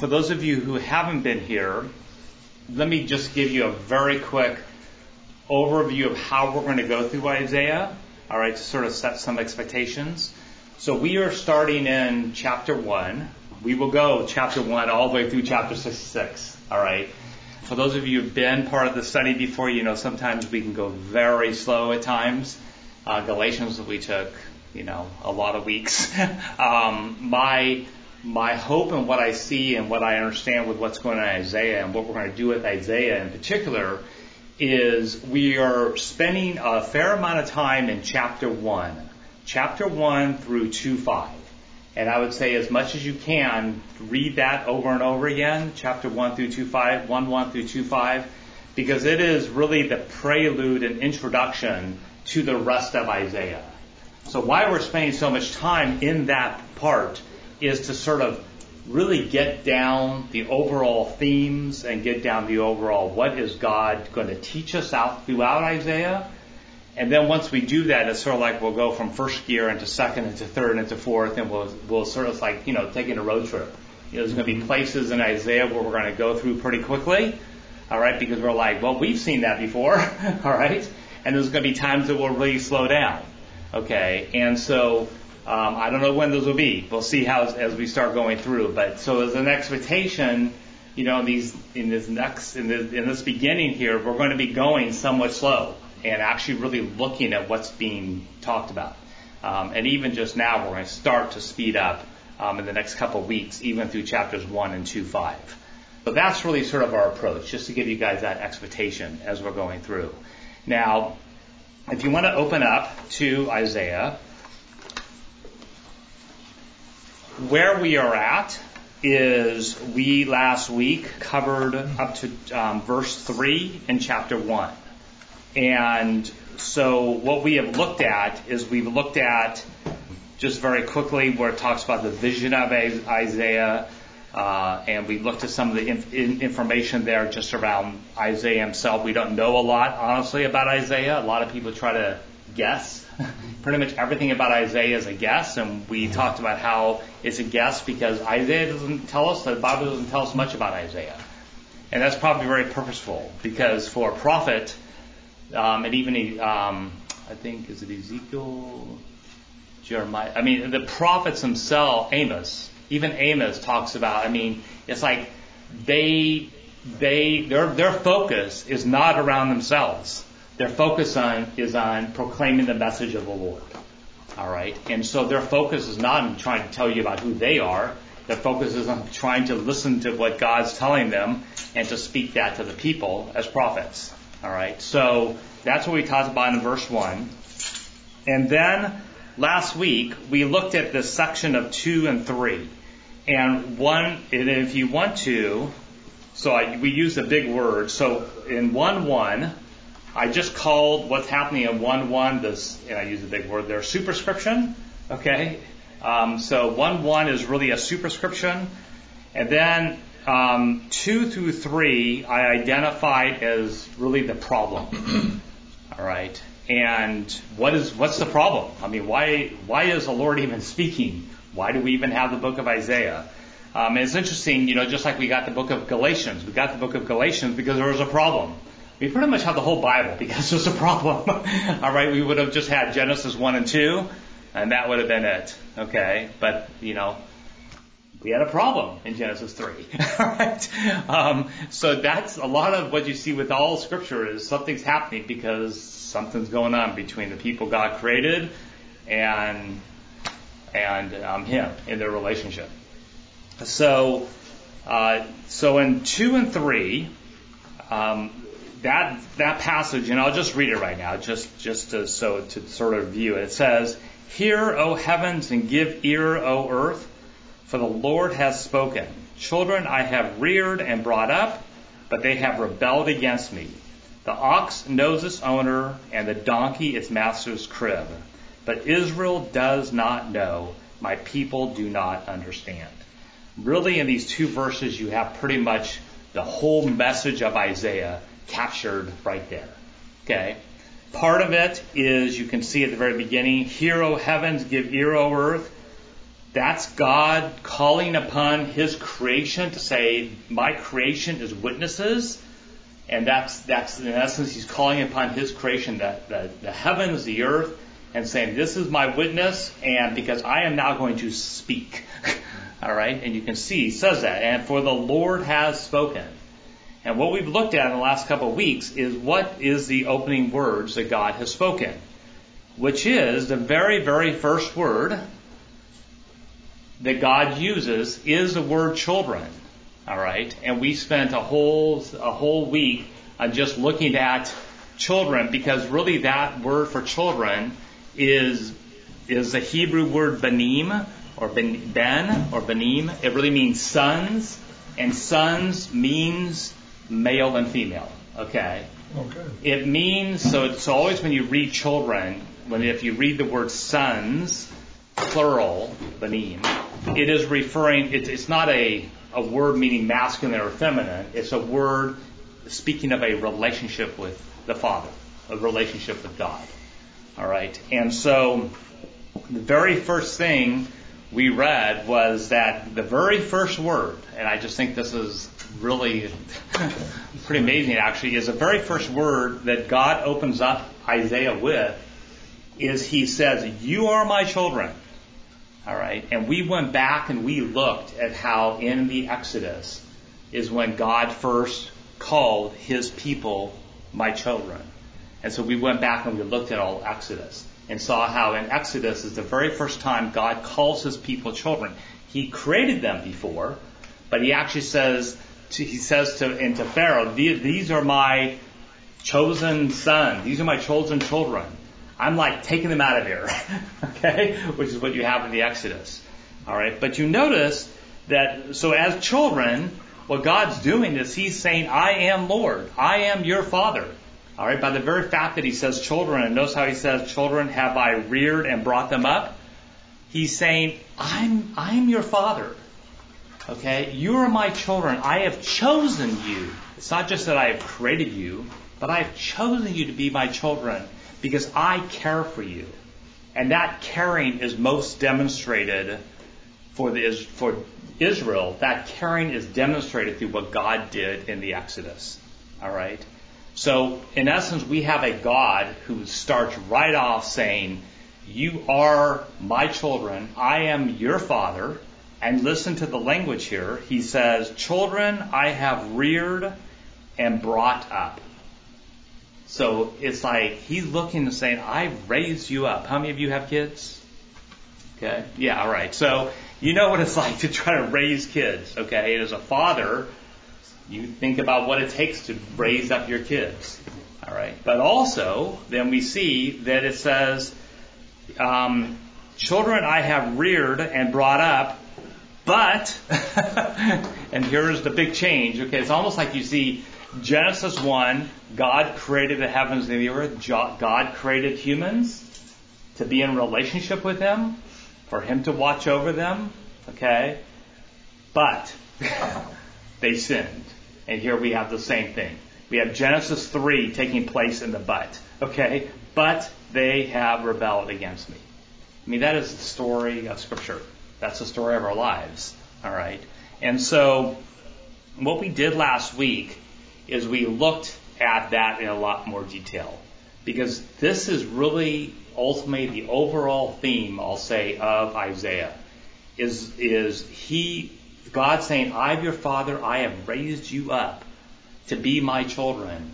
for those of you who haven't been here, let me just give you a very quick overview of how we're going to go through Isaiah, all right, to sort of set some expectations. So we are starting in chapter 1. We will go chapter 1 all the way through chapter 66, all right? For those of you who've been part of the study before, you know sometimes we can go very slow at times. Uh, Galatians, we took, you know, a lot of weeks. um, my my hope and what I see and what I understand with what's going on in Isaiah and what we're going to do with Isaiah in particular is we are spending a fair amount of time in chapter 1, chapter 1 through 2 5. And I would say as much as you can, read that over and over again, chapter 1 through 2 5, 1 1 through 2 5, because it is really the prelude and introduction to the rest of Isaiah. So why we're spending so much time in that part is to sort of really get down the overall themes and get down the overall what is God going to teach us out throughout Isaiah. And then once we do that, it's sort of like we'll go from first gear into second, into third, into fourth, and we'll we'll sort of like you know taking a road trip. You know, there's going to be places in Isaiah where we're going to go through pretty quickly, all right, because we're like, well, we've seen that before, all right, and there's going to be times that we'll really slow down, okay, and so um, I don't know when those will be. We'll see how as we start going through. But so as an expectation, you know, these in this next in this, in this beginning here, we're going to be going somewhat slow and actually really looking at what's being talked about. Um, and even just now, we're going to start to speed up um, in the next couple of weeks, even through chapters one and two five. So that's really sort of our approach, just to give you guys that expectation as we're going through. Now, if you want to open up to Isaiah, where we are at is we last week covered up to um, verse 3 in chapter 1. And so what we have looked at is we've looked at just very quickly where it talks about the vision of Isaiah, uh, and we looked at some of the inf- information there just around Isaiah himself. We don't know a lot, honestly, about Isaiah. A lot of people try to guess. Pretty much everything about Isaiah is a guess, and we talked about how it's a guess because Isaiah doesn't tell us, the Bible doesn't tell us much about Isaiah. And that's probably very purposeful because for a prophet, um, and even, um, I think, is it Ezekiel, Jeremiah? I mean, the prophets themselves, Amos, even Amos talks about, I mean, it's like they, they, their, their focus is not around themselves their focus on is on proclaiming the message of the Lord. All right, and so their focus is not on trying to tell you about who they are. Their focus is on trying to listen to what God's telling them and to speak that to the people as prophets. All right, so that's what we talked about in verse one, and then last week we looked at this section of two and three, and one. And if you want to, so I, we use a big word. So in one one I just called what's happening in 1-1 this, and I use a big word there, superscription. Okay? Um, so 1-1 is really a superscription. And then um, 2 through 3 I identified as really the problem. All right? And what is what's the problem? I mean, why why is the Lord even speaking? Why do we even have the book of Isaiah? Um, it's interesting, you know, just like we got the book of Galatians. We got the book of Galatians because there was a problem we pretty much have the whole Bible because there's a problem. All right, we would have just had Genesis 1 and 2, and that would have been it. Okay, but, you know, we had a problem in Genesis 3. All right, um, so that's a lot of what you see with all Scripture is something's happening because something's going on between the people God created and and um, Him in their relationship. So, uh, so in two and three, um, that that passage, and I'll just read it right now, just just to, so to sort of view it. It says, "Hear, O heavens, and give ear, O earth, for the Lord has spoken. Children I have reared and brought up, but they have rebelled against me. The ox knows its owner, and the donkey its master's crib. But Israel does not know. My people do not understand." Really, in these two verses, you have pretty much the whole message of Isaiah captured right there. Okay? Part of it is you can see at the very beginning, Hear, O heavens, give ear, O earth. That's God calling upon His creation to say, my creation is witnesses. And that's, that's in essence, He's calling upon His creation, the, the, the heavens, the earth, and saying, this is my witness, and because I am now going to speak. All right, and you can see he says that, and for the Lord has spoken. And what we've looked at in the last couple of weeks is what is the opening words that God has spoken, which is the very, very first word that God uses is the word children. All right, and we spent a whole a whole week on just looking at children because really that word for children is is the Hebrew word benim or ben, ben or benim. It really means sons, and sons means male and female. Okay. Okay. It means so. It's always when you read children, when if you read the word sons, plural, banim, it is referring. It, it's not a a word meaning masculine or feminine. It's a word speaking of a relationship with the Father, a relationship with God. All right. And so the very first thing we read was that the very first word, and I just think this is really pretty amazing actually, is the very first word that God opens up Isaiah with is he says, You are my children. All right. And we went back and we looked at how in the Exodus is when God first called his people my children. And so we went back and we looked at all Exodus and saw how in Exodus is the very first time God calls his people children. He created them before, but he actually says, to, he says to, into Pharaoh, these are my chosen son. These are my chosen children. I'm like taking them out of here. okay? Which is what you have in the Exodus. Alright? But you notice that, so as children, what God's doing is He's saying, I am Lord. I am your Father. All right, by the very fact that he says children, and notice how he says children have I reared and brought them up. He's saying, I'm, I'm your father. Okay, you are my children. I have chosen you. It's not just that I have created you, but I have chosen you to be my children because I care for you. And that caring is most demonstrated for, the, for Israel. That caring is demonstrated through what God did in the Exodus. All right? So, in essence, we have a God who starts right off saying, You are my children. I am your father. And listen to the language here. He says, Children I have reared and brought up. So it's like he's looking and saying, I've raised you up. How many of you have kids? Okay. Yeah, all right. So you know what it's like to try to raise kids. Okay. And as a father, you think about what it takes to raise up your kids. All right. But also, then we see that it says, um, children I have reared and brought up, but, and here's the big change. Okay. It's almost like you see Genesis 1, God created the heavens and the earth. God created humans to be in relationship with Him, for Him to watch over them. Okay. But, they sinned. And here we have the same thing. We have Genesis 3 taking place in the but. Okay? But they have rebelled against me. I mean, that is the story of Scripture. That's the story of our lives. All right? And so, what we did last week is we looked at that in a lot more detail. Because this is really ultimately the overall theme, I'll say, of Isaiah. Is, is he God saying, I'm your father, I have raised you up to be my children.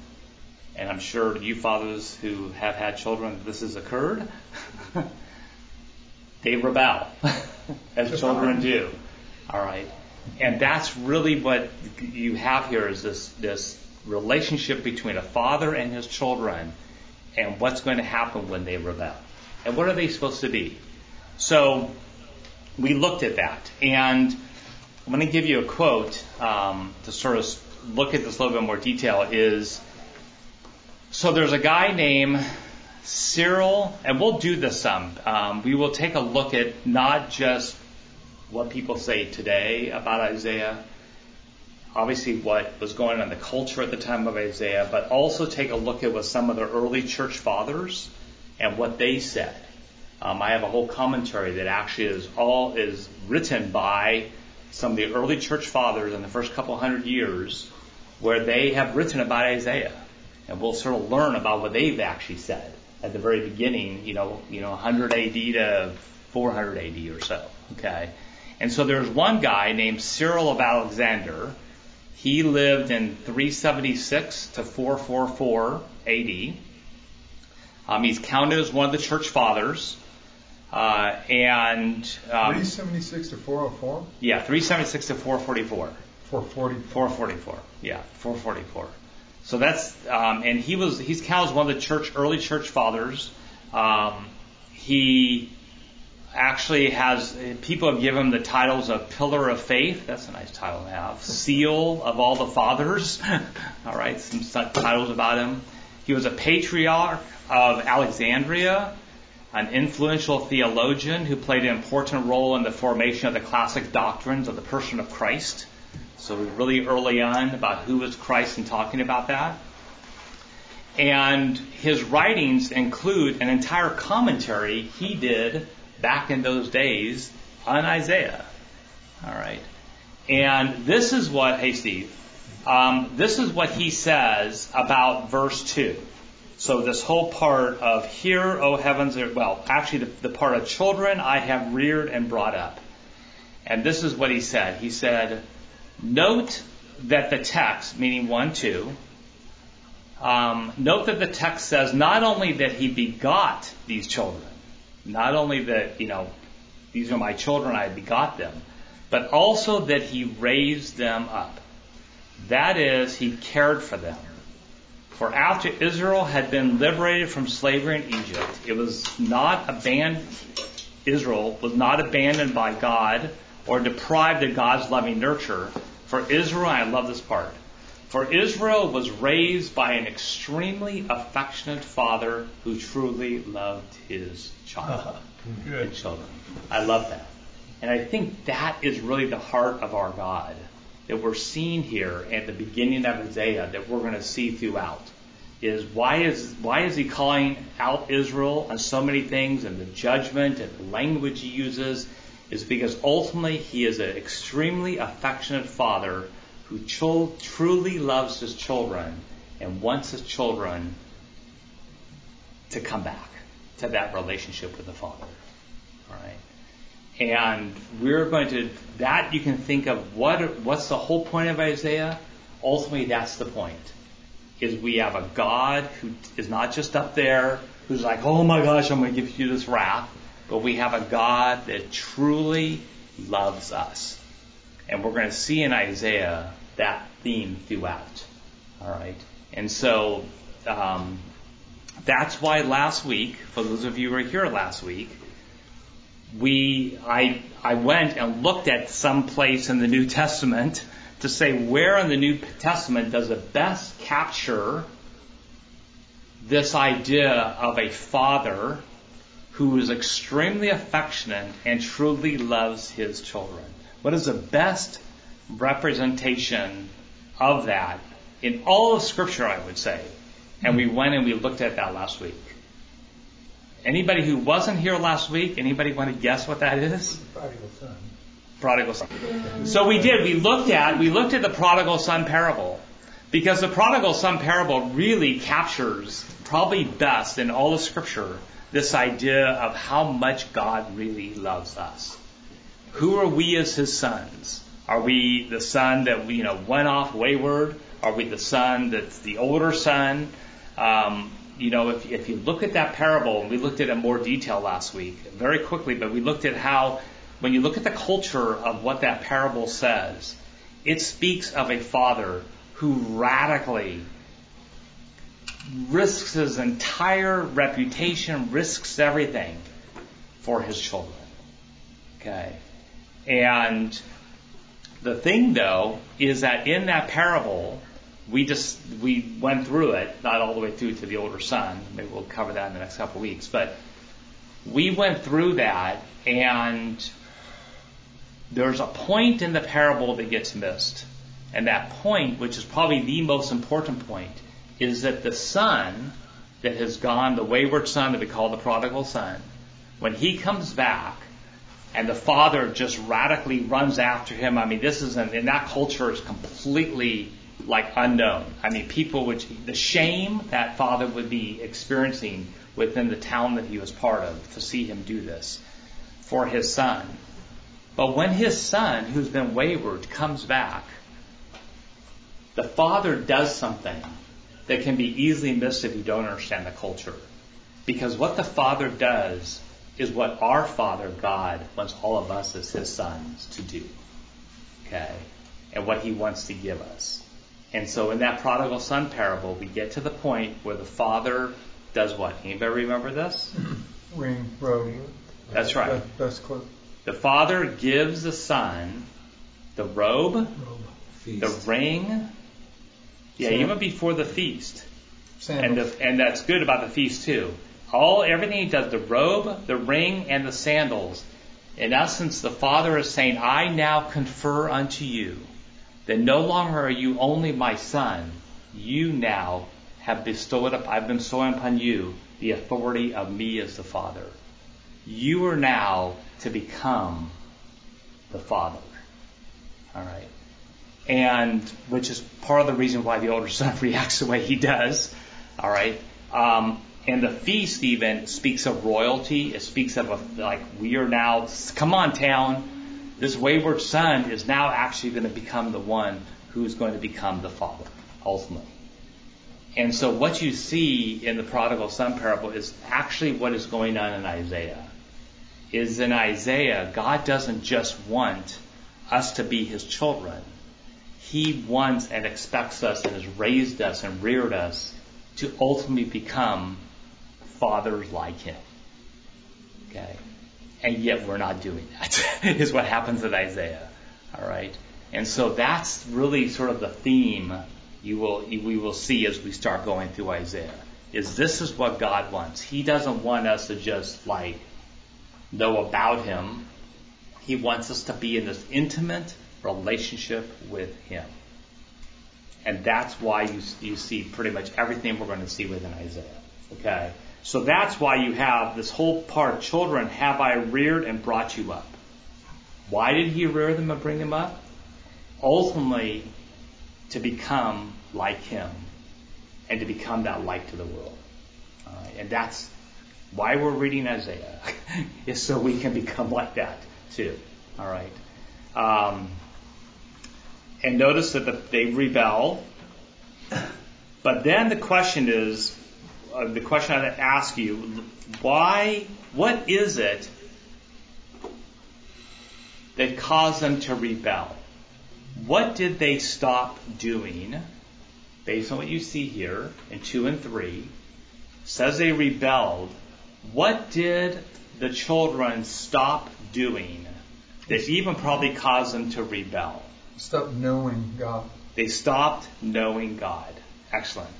And I'm sure you fathers who have had children, this has occurred. they rebel, as children do. All right. And that's really what you have here is this, this relationship between a father and his children and what's going to happen when they rebel. And what are they supposed to be? So we looked at that. And I'm going to give you a quote um, to sort of look at this a little bit more detail. Is so there's a guy named Cyril, and we'll do this some. Um, we will take a look at not just what people say today about Isaiah, obviously what was going on in the culture at the time of Isaiah, but also take a look at what some of the early church fathers and what they said. Um, I have a whole commentary that actually is all is written by some of the early church fathers in the first couple hundred years, where they have written about Isaiah, and we'll sort of learn about what they've actually said at the very beginning. You know, you know, 100 AD to 400 AD or so. Okay, and so there's one guy named Cyril of Alexandria. He lived in 376 to 444 AD. Um, he's counted as one of the church fathers. Uh, and um, 376 to 404. Yeah, 376 to 444. 440. 444. Yeah, 444. So that's um, and he was he's counted as one of the church early church fathers. Um, he actually has people have given him the titles of pillar of faith. That's a nice title to have. Seal of all the fathers. all right, some titles about him. He was a patriarch of Alexandria an influential theologian who played an important role in the formation of the classic doctrines of the person of Christ. So we really early on about who was Christ and talking about that. And his writings include an entire commentary he did back in those days on Isaiah. All right. And this is what, hey Steve, um, this is what he says about verse 2. So this whole part of here, O heavens, well, actually the, the part of children I have reared and brought up. And this is what he said. He said, note that the text, meaning 1, 2, um, note that the text says not only that he begot these children, not only that, you know, these are my children, I begot them, but also that he raised them up. That is, he cared for them. For after Israel had been liberated from slavery in Egypt, it was not abandoned, Israel was not abandoned by God or deprived of God's loving nurture. For Israel, I love this part, for Israel was raised by an extremely affectionate father who truly loved his child. Uh-huh. Good. children. I love that. And I think that is really the heart of our God that we're seeing here at the beginning of Isaiah that we're going to see throughout is why is why is he calling out Israel on so many things and the judgment and the language he uses is because ultimately he is an extremely affectionate father who truly loves his children and wants his children to come back to that relationship with the father. All right. And we're going to, that you can think of what, what's the whole point of Isaiah? Ultimately, that's the point. Is we have a God who is not just up there, who's like, oh my gosh, I'm going to give you this wrath, but we have a God that truly loves us. And we're going to see in Isaiah that theme throughout. All right. And so, um, that's why last week, for those of you who were here last week, we I I went and looked at some place in the New Testament to say where in the New Testament does it best capture this idea of a father who is extremely affectionate and truly loves his children. What is the best representation of that in all of Scripture, I would say? And we went and we looked at that last week. Anybody who wasn't here last week, anybody want to guess what that is? Prodigal son. Prodigal son. So we did. We looked at we looked at the prodigal son parable because the prodigal son parable really captures probably best in all of Scripture this idea of how much God really loves us. Who are we as His sons? Are we the son that you know went off wayward? Are we the son that's the older son? Um, you know, if, if you look at that parable, and we looked at it in more detail last week, very quickly, but we looked at how, when you look at the culture of what that parable says, it speaks of a father who radically risks his entire reputation, risks everything for his children. Okay? And the thing, though, is that in that parable, we just we went through it, not all the way through to the older son. Maybe we'll cover that in the next couple of weeks. But we went through that, and there's a point in the parable that gets missed. And that point, which is probably the most important point, is that the son that has gone, the wayward son that we call the prodigal son, When he comes back, and the father just radically runs after him. I mean, this is not in that culture is completely like unknown. I mean, people would the shame that father would be experiencing within the town that he was part of to see him do this for his son. But when his son, who's been wayward, comes back, the father does something that can be easily missed if you don't understand the culture. Because what the father does is what our Father God wants all of us as His sons to do. Okay? And what He wants to give us. And so in that prodigal son parable, we get to the point where the Father does what? Anybody remember this? Ring, robe. That's right. Best clip. The Father gives the Son the robe, Robe. the ring. Yeah, even before the feast. And, the, and that's good about the feast too. All everything he does, the robe, the ring, and the sandals. In essence, the Father is saying, I now confer unto you that no longer are you only my son, you now have bestowed up I've bestowed upon you the authority of me as the Father. You are now to become the Father. All right. And which is part of the reason why the older son reacts the way he does. All right. Um, and the feast even speaks of royalty. It speaks of a, like we are now. Come on, town. This wayward son is now actually going to become the one who is going to become the father ultimately. And so what you see in the prodigal son parable is actually what is going on in Isaiah. Is in Isaiah, God doesn't just want us to be his children. He wants and expects us and has raised us and reared us to ultimately become fathers like him. Okay? And yet we're not doing that, is what happens in Isaiah. Alright? And so that's really sort of the theme you will, we will see as we start going through Isaiah. Is this is what God wants. He doesn't want us to just like know about Him. He wants us to be in this intimate relationship with Him. And that's why you, you see pretty much everything we're going to see within Isaiah. Okay? So that's why you have this whole part, children have I reared and brought you up. Why did he rear them and bring them up? Ultimately, to become like him and to become that light to the world. Alright, and that's why we're reading Isaiah, is so we can become like that too. Alright. Um, and notice that the, they rebel. But then the question is, uh, the question I ask you, why, what is it that caused them to rebel? What did they stop doing? Based on what you see here in 2 and 3, says they rebelled. What did the children stop doing that even probably caused them to rebel? Stop knowing God. They stopped knowing God. Excellent.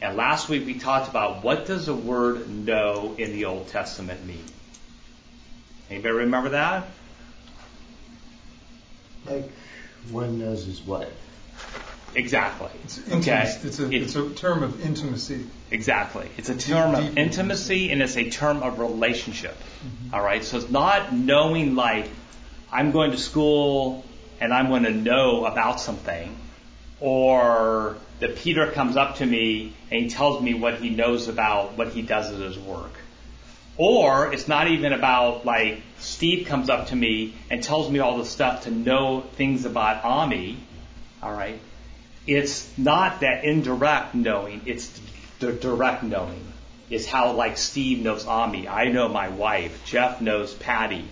And last week we talked about what does the word know in the Old Testament mean? Anybody remember that? Like one knows his wife. Exactly. It's, okay. it's, a, It- it's a term of intimacy. Exactly. It's a term of deep intimacy and it's a term of relationship. Mm-hmm. All right. So it's not knowing like I'm going to school and I'm going to know about something, or that Peter comes up to me and he tells me what he knows about what he does at his work. Or it's not even about like Steve comes up to me and tells me all the stuff to know things about Ami. All right. It's not that indirect knowing, it's the direct knowing. It's how like Steve knows Ami. I know my wife. Jeff knows Patty.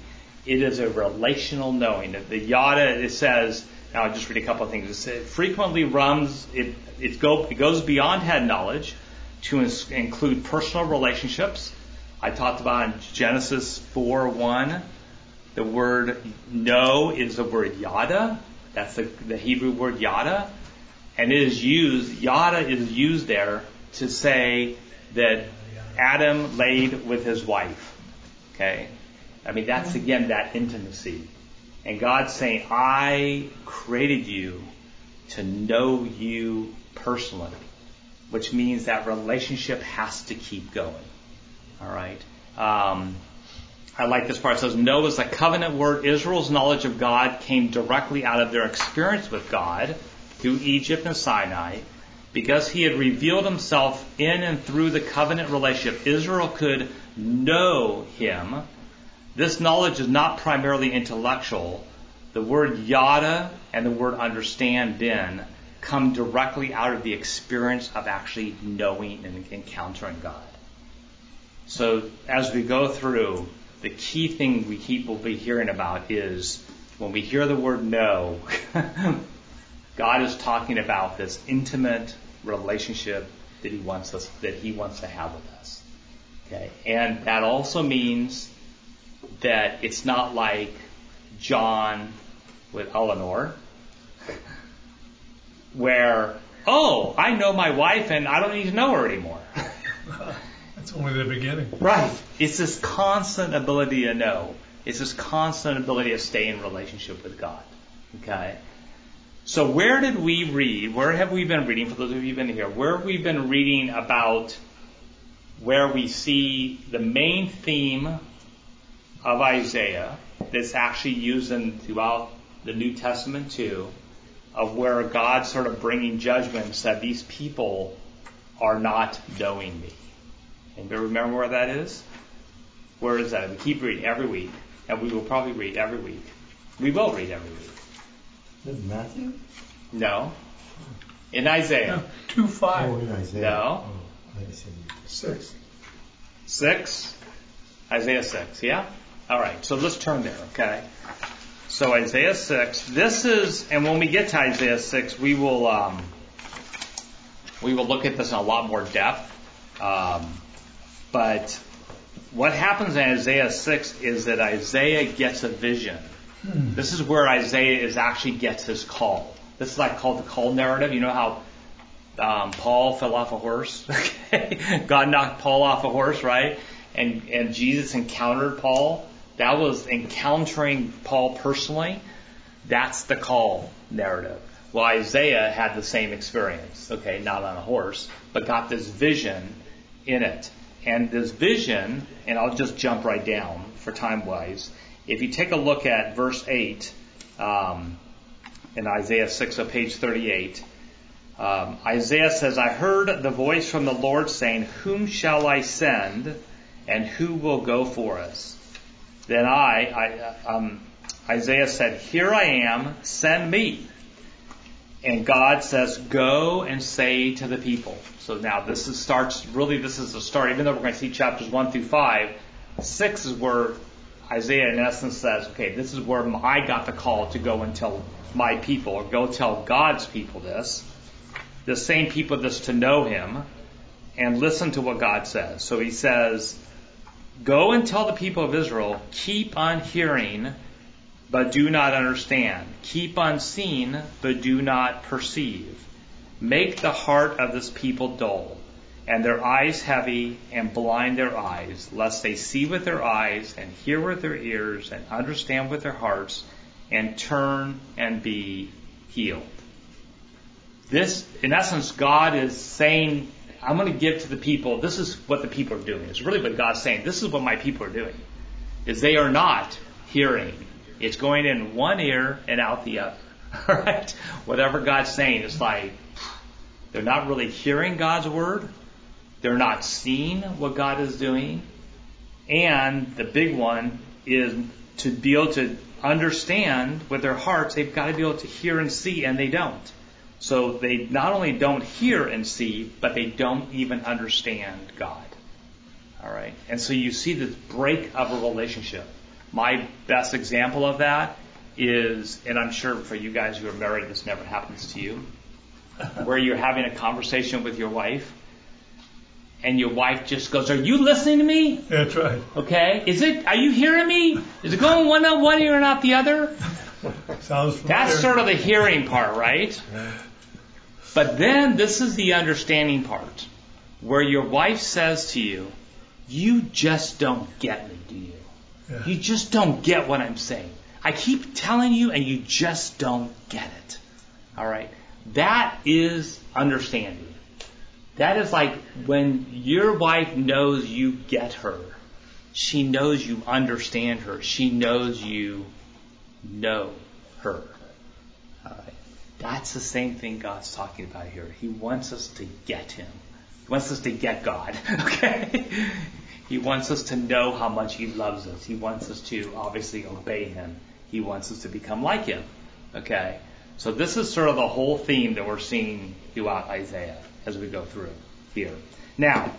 It is a relational knowing. The yada, it says, now I'll just read a couple of things. It frequently runs, it, it, go, it goes beyond head knowledge to ins- include personal relationships. I talked about in Genesis 4 1. The word know is the word yada. That's the, the Hebrew word yada. And it is used, yada is used there to say that Adam laid with his wife. Okay? I mean, that's again that intimacy. And God's saying, I created you to know you personally, which means that relationship has to keep going. All right? Um, I like this part. It says, Know is a covenant word. Israel's knowledge of God came directly out of their experience with God through Egypt and Sinai. Because he had revealed himself in and through the covenant relationship, Israel could know him. This knowledge is not primarily intellectual. The word yada and the word understand then come directly out of the experience of actually knowing and encountering God. So as we go through, the key thing we keep will be hearing about is when we hear the word know, God is talking about this intimate relationship that He wants us that He wants to have with us. Okay, and that also means that it's not like John with Eleanor, where oh I know my wife and I don't need to know her anymore. That's only the beginning. Right. It's this constant ability to know. It's this constant ability to stay in relationship with God. Okay? So where did we read? Where have we been reading? For those of you who've been here, where have we been reading about where we see the main theme of Isaiah that's actually used in throughout the New Testament too, of where God's sort of bringing judgment said these people are not knowing me. Anybody remember where that is? Where is that? We keep reading every week, and we will probably read every week. We will read every week. In Matthew? No. In Isaiah. Two five. Oh, in Isaiah. No. Oh, I see. Six. Six. Isaiah six. Yeah. All right. So let's turn there. Okay. So Isaiah six. This is, and when we get to Isaiah six, we will um, we will look at this in a lot more depth. Um, but what happens in Isaiah 6 is that Isaiah gets a vision. Hmm. This is where Isaiah is actually gets his call. This is like called the call narrative. You know how um, Paul fell off a horse? Okay? God knocked Paul off a horse, right? And, and Jesus encountered Paul. That was encountering Paul personally. That's the call narrative. Well, Isaiah had the same experience, okay, not on a horse, but got this vision in it. And this vision, and I'll just jump right down for time wise. If you take a look at verse 8 um, in Isaiah 6 of page 38, um, Isaiah says, I heard the voice from the Lord saying, Whom shall I send, and who will go for us? Then I, I um, Isaiah said, Here I am, send me. And God says, Go and say to the people. So now this is starts really this is the start. Even though we're going to see chapters one through five, six is where Isaiah in essence says, okay, this is where I got the call to go and tell my people, or go tell God's people this, the same people this to know Him, and listen to what God says. So He says, go and tell the people of Israel, keep on hearing, but do not understand. Keep on seeing, but do not perceive. Make the heart of this people dull, and their eyes heavy, and blind their eyes, lest they see with their eyes, and hear with their ears, and understand with their hearts, and turn and be healed. This, in essence, God is saying, I'm going to give to the people, this is what the people are doing. It's really what God's saying. This is what my people are doing. Is they are not hearing. It's going in one ear and out the other. All right? Whatever God's saying, it's like, they're not really hearing God's word. They're not seeing what God is doing. And the big one is to be able to understand with their hearts, they've got to be able to hear and see, and they don't. So they not only don't hear and see, but they don't even understand God. All right? And so you see this break of a relationship. My best example of that is, and I'm sure for you guys who are married, this never happens to you where you're having a conversation with your wife and your wife just goes, "Are you listening to me?" That's right. Okay. Is it? Are you hearing me? Is it going one out one ear and out the other? Sounds familiar. That's sort of the hearing part, right? But then this is the understanding part, where your wife says to you, "You just don't get me, do you? Yeah. You just don't get what I'm saying. I keep telling you, and you just don't get it." All right. That is understanding. That is like when your wife knows you get her. She knows you understand her. She knows you know her. That's the same thing God's talking about here. He wants us to get Him. He wants us to get God. Okay? He wants us to know how much He loves us. He wants us to obviously obey Him. He wants us to become like Him. Okay? So this is sort of the whole theme that we're seeing throughout Isaiah as we go through here. Now,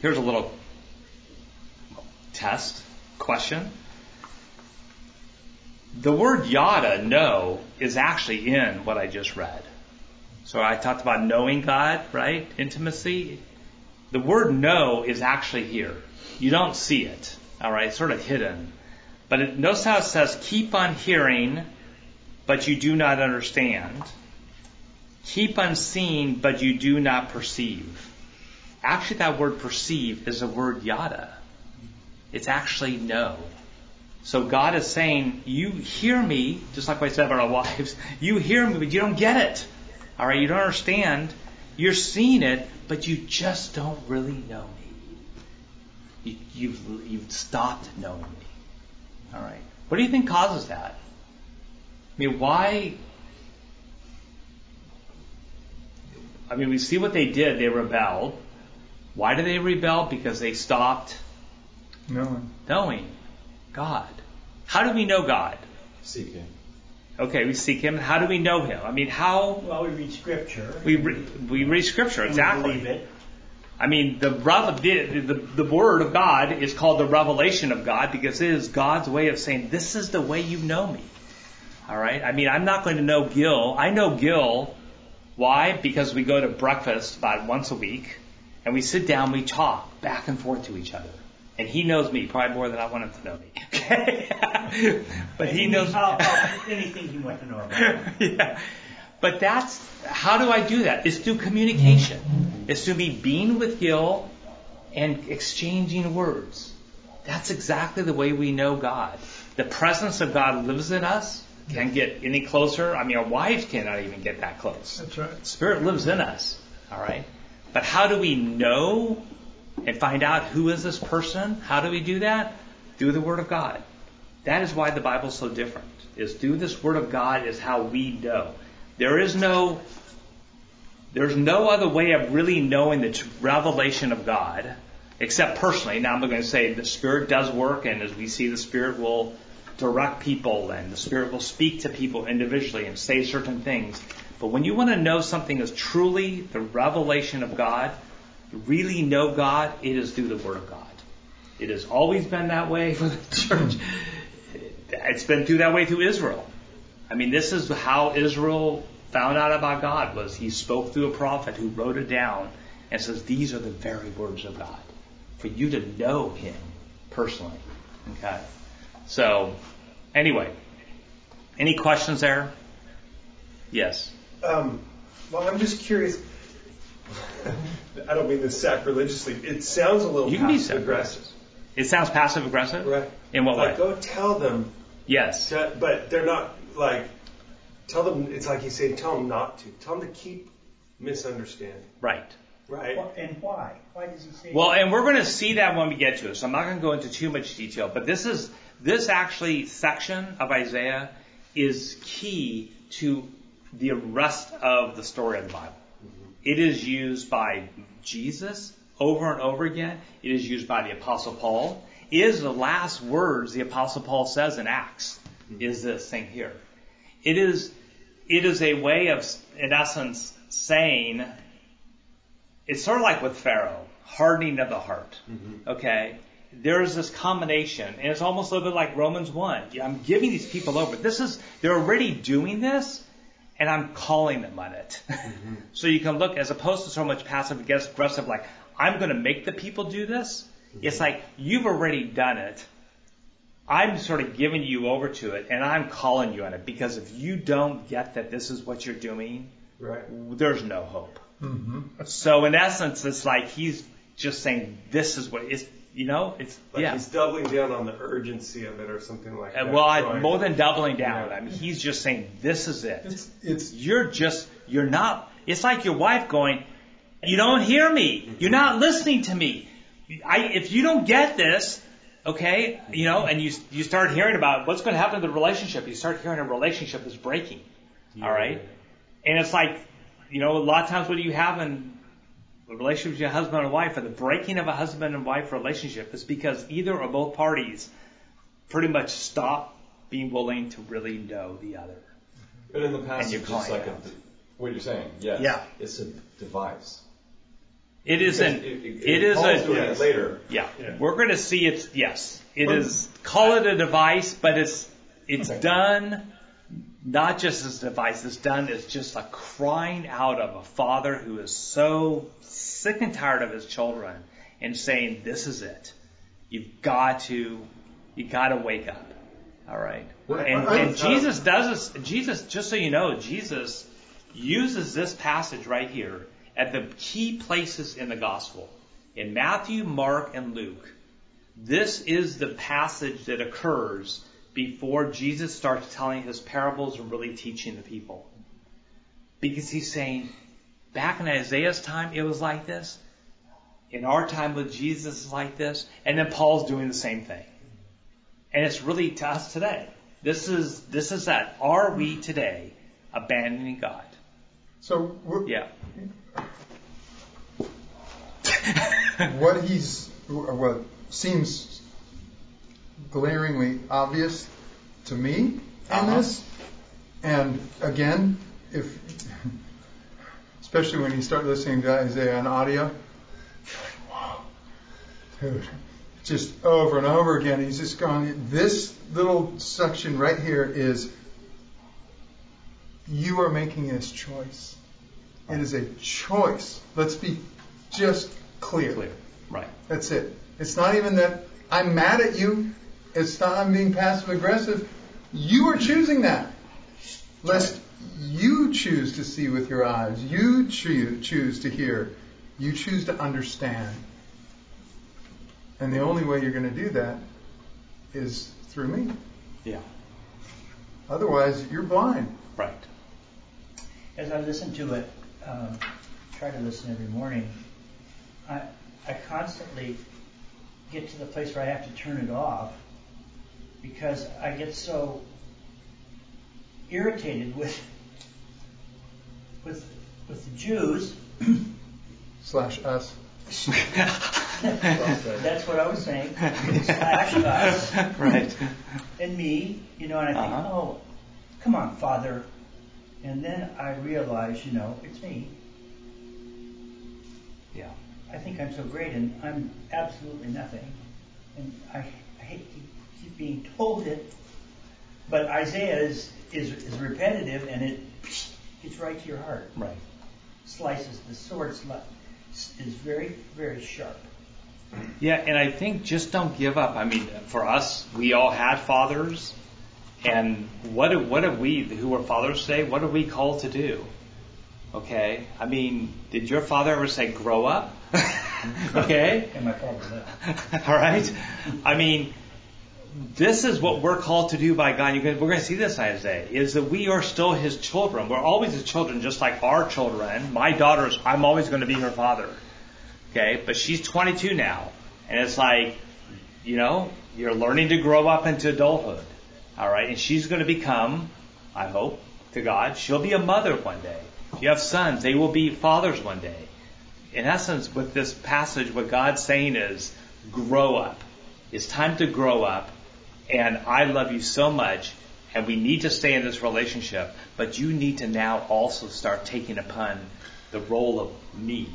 here's a little test question. The word yada, know, is actually in what I just read. So I talked about knowing God, right? Intimacy. The word know is actually here. You don't see it, all right? It's sort of hidden. But it, notice how it says, keep on hearing, but you do not understand. Keep on seeing, but you do not perceive. Actually, that word perceive is a word yada. It's actually know. So God is saying, you hear me, just like I said about our wives, you hear me, but you don't get it. All right, you don't understand. You're seeing it, but you just don't really know me. You, you've, you've stopped knowing me. All right. What do you think causes that? I mean, why? I mean, we see what they did. They rebelled. Why did they rebel? Because they stopped Knowing. knowing God. How do we know God? Seek Him. Okay, we seek Him. How do we know Him? I mean, how Well, we read scripture. we re- we read Scripture exactly. We believe it. I mean, the, the, the, the Word of God is called the revelation of God because it is God's way of saying, this is the way you know me. Alright? I mean, I'm not going to know Gil. I know Gil. Why? Because we go to breakfast about once a week and we sit down, we talk back and forth to each other. And he knows me probably more than I want him to know me. Okay? but he knows. I'll- I'll- anything oh, oh, you want to know about. yeah. But that's how do I do that? It's through communication. It's through me being with Gil and exchanging words. That's exactly the way we know God. The presence of God lives in us. Can't get any closer. I mean, our wives cannot even get that close. That's right. Spirit lives in us. All right. But how do we know and find out who is this person? How do we do that? Through the Word of God. That is why the Bible is so different. Is through this Word of God is how we know. There is no there's no other way of really knowing the revelation of God except personally. Now I'm going to say the Spirit does work, and as we see, the Spirit will direct people, and the Spirit will speak to people individually and say certain things. But when you want to know something is truly the revelation of God, really know God, it is through the Word of God. It has always been that way for the church. It's been through that way through Israel. I mean, this is how Israel found out about God was he spoke through a prophet who wrote it down and says these are the very words of God for you to know him personally. Okay. So, anyway, any questions there? Yes. Um, well, I'm just curious. I don't mean this sacrilegiously. It sounds a little You can be passive aggressive. It sounds passive aggressive? Right. In what like, way? go tell them, Yes. to, but they're not like. Tell them. It's like you say. Tell them not to. Tell them to keep misunderstanding. Right. Right. Wh- And why? Why does he say Well, and we're going to see that when we get to it. So I'm not going to go into too much detail, but this is this actually section of Isaiah is key to the rest of the story of the Bible. It is used by Jesus over and over again. It is used by the Apostle Paul. It is the last words the Apostle Paul says in Acts. Is this thing here? It is it is a way of, in essence, saying it's sort of like with Pharaoh, hardening of the heart. Mm-hmm. Okay? There's this combination, and it's almost a little bit like Romans 1. I'm giving these people over. This is, they're already doing this, and I'm calling them on it. so you can look, as opposed to so much passive aggressive, like, I'm going to make the people do this. It's like, you've already done it. I'm sort of giving you over to it, and I'm calling you on it, because if you don't get that this is what you're doing, Right. there's no hope. Mm-hmm. So in essence, it's like he's just saying, "This is what is." You know, it's Like yeah. he's doubling down on the urgency of it or something like And that. well, I, more than doubling down. Yeah. I mean, he's just saying, "This is it." It's it's You're just you're not. It's like your wife going, "You don't hear me. You're not listening to me. I, if you don't get this, okay, you know, and you you start hearing about what's going to happen to the relationship, you start hearing a relationship is breaking. All right, and it's like, you know, a lot of times what do you have in a relationship with your husband and wife, or the breaking of a husband and wife relationship, is because either or both parties pretty much stop being willing to really know the other. But in the past, you're it's calling like a, what you're saying. Yes. Yeah. It's a device. It is an, It- it- it is a, doing it later. Yeah, Yeah. we're going to see it's yes. It is call it a device, but it's it's Okay. done not just as a device. It's done as just a crying out of a father who is so sick and tired of his children and saying, "This is it. You've got to you got to wake up." All right, and, and Jesus does this. Jesus, just so you know, Jesus uses this passage right here at the key places in the gospel. In Matthew, Mark, and Luke, this is the passage that occurs before Jesus starts telling his parables and really teaching the people. Because he's saying, back in Isaiah's time, it was like this. In our time with Jesus, it's like this. And then Paul's doing the same thing. And it's really to us today. This is, this is that. Are we today abandoning God? So Yeah. what he's what seems glaringly obvious to me in Uh-huh. this, and again, if especially when you start listening to Isaiah on audio, wow, dude, just over and over again, he's just going. This little section right here is you are making this choice. It is a choice. Let's be just clear. Clear. Right. That's it. It's not even that I'm mad at you. It's not I'm being passive aggressive. You are choosing that. Lest you choose to see with your eyes. You choo- choose to hear. You choose to understand. And the only way you're going to do that is through me. Yeah. Otherwise, you're blind. Right. As I listen to it, um, try to listen every morning, I, I constantly get to the place where I have to turn it off because I get so irritated with with with the Jews. Slash us. That's what I was saying. Slash us right. and me, you know, and I think, Uh-huh. oh, come on, Father. And then I realize, you know, it's me. Yeah. I think I'm so great, and I'm absolutely nothing. And I, I hate to keep being told it, but Isaiah is, is, is repetitive, and it gets right to your heart. Right. Slices the sword is very, very sharp. Yeah, and I think just don't give up. I mean, for us, we all had fathers, and what do, what have we who are fathers say? What are we called to do? Okay, I mean, did your father ever say grow up? okay, And my father all right. I mean, this is what we're called to do by God. You can, we're going to see this Isaiah is that we are still His children. We're always His children, just like our children. My daughter's, I'm always going to be her father. Okay, but she's 22 now, and it's like, you know, you're learning to grow up into adulthood. All right, and she's going to become, I hope, to God, she'll be a mother one day. If you have sons, they will be fathers one day. In essence, with this passage, what God's saying is, grow up. It's time to grow up, and I love you so much, and we need to stay in this relationship, but you need to now also start taking upon the role of me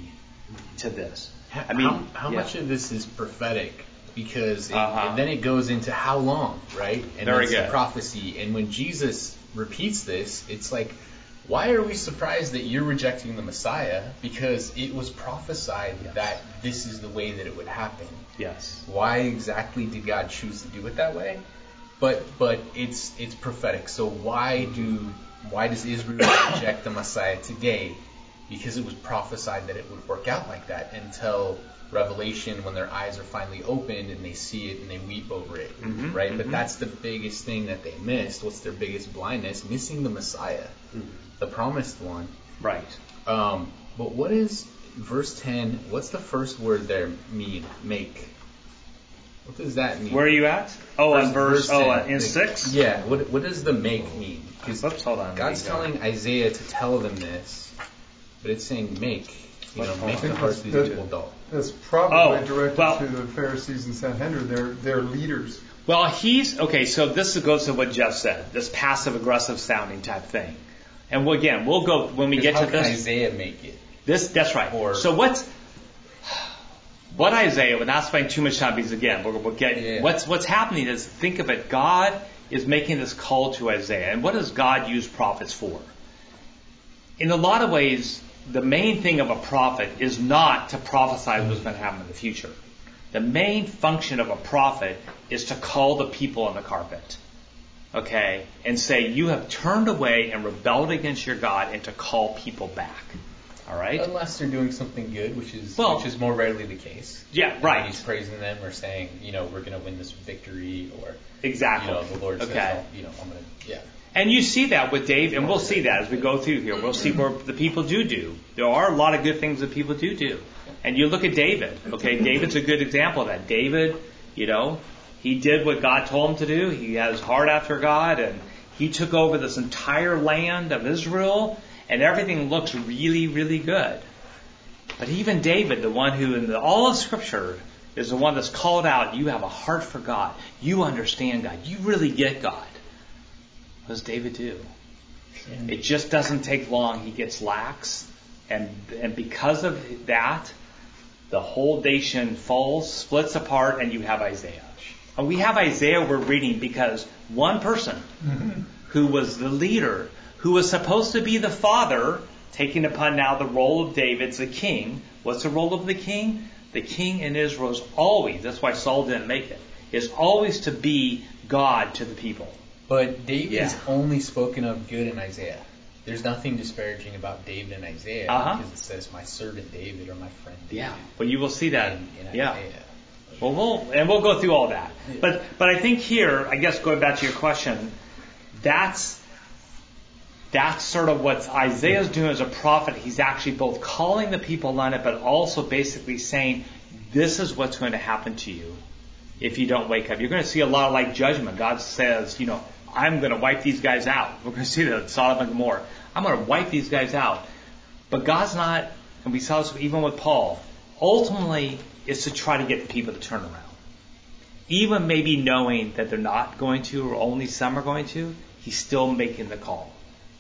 to this. I mean, how, how yeah. much of this is prophetic? Because it, Uh-huh. and then it goes into how long, right? And Very that's the prophecy. And when Jesus repeats this, it's like, why are we surprised that you're rejecting the Messiah? Because it was prophesied Yes. that this is the way that it would happen. Yes. Why exactly did God choose to do it that way? But but it's it's prophetic. So why do why does Israel reject the Messiah today? Because it was prophesied that it would work out like that until Revelation, when their eyes are finally opened and they see it and they weep over it, Mhm, right? But mhm. that's the biggest thing that they missed. What's their biggest blindness? Missing the Messiah, the promised one. Right. Um, but what is verse 10, what's the first word there mean? Make. What does that mean? Where are you at? Oh, on verse, oh, 10. in Like, 6? Yeah, what, what does the make mean? Because Oops, hold on. God's Let me go. telling Isaiah to tell them this, but it's saying make. You know, make the hearts of these that's- people dull. That's probably Oh, directed well- to the Pharisees and Sanhedrin. They're, they're leaders. Well, he's okay. So this goes to what Jeff said. This passive aggressive sounding type thing. And we'll, again, we'll go when we get How to can this. Isaiah make it? This that's right. Or- so what's what Isaiah? We're not spending too much time because again, we'll, we'll get Yeah. what's what's happening is think of it. God is making this call to Isaiah, and what does God use prophets for? In a lot of ways, the main thing of a prophet is not to prophesy what's going to happen in the future. The main function of a prophet is to call the people on the carpet. Okay? And say, you have turned away and rebelled against your God and to call people back. All right? Unless they're doing something good, which is Well- which is more rarely the case. Yeah, And right. He's praising them or saying, you know, we're going to win this victory, or Exactly. you know, the Lord Okay. oh, you know, I'm going to, yeah. And you see that with Dave, and we'll see that as we go through here. We'll see where the people do do. There are a lot of good things that people do do. And you look at David, okay? David's a good example of that. David, you know, he did what God told him to do. He had his heart after God, and he took over this entire land of Israel, and everything looks really, really good. But even David, the one who in the, all of Scripture is the one that's called out, you have a heart for God. You understand God. You really get God. What does David do? It just doesn't take long. He gets lax, and and because of that, the whole nation falls, splits apart, and you have Isaiah. And we have Isaiah we're reading because one person mm-hmm. who was the leader, who was supposed to be the father, taking upon now the role of David's the king. What's the role of the king? The king in Israel is always, that's why Saul didn't make it, is always to be God to the people. But David is only spoken of good in Isaiah. There's nothing disparaging about David in Isaiah Uh-huh. because it says my servant David or my friend David. Yeah. But you will see that. In, in yeah. Isaiah. Well, we'll and we'll go through all that. But but I think here, I guess going back to your question, that's that's sort of what Isaiah's doing as a prophet. He's actually both calling the people on it, but also basically saying, this is what's going to happen to you if you don't wake up. You're going to see a lot of like judgment. God says, you know, I'm going to wipe these guys out. We're going to see that Sodom and Gomorrah. I'm going to wipe these guys out. But God's not, and we saw this even with Paul, ultimately is to try to get the people to turn around. Even maybe knowing that they're not going to or only some are going to, he's still making the call.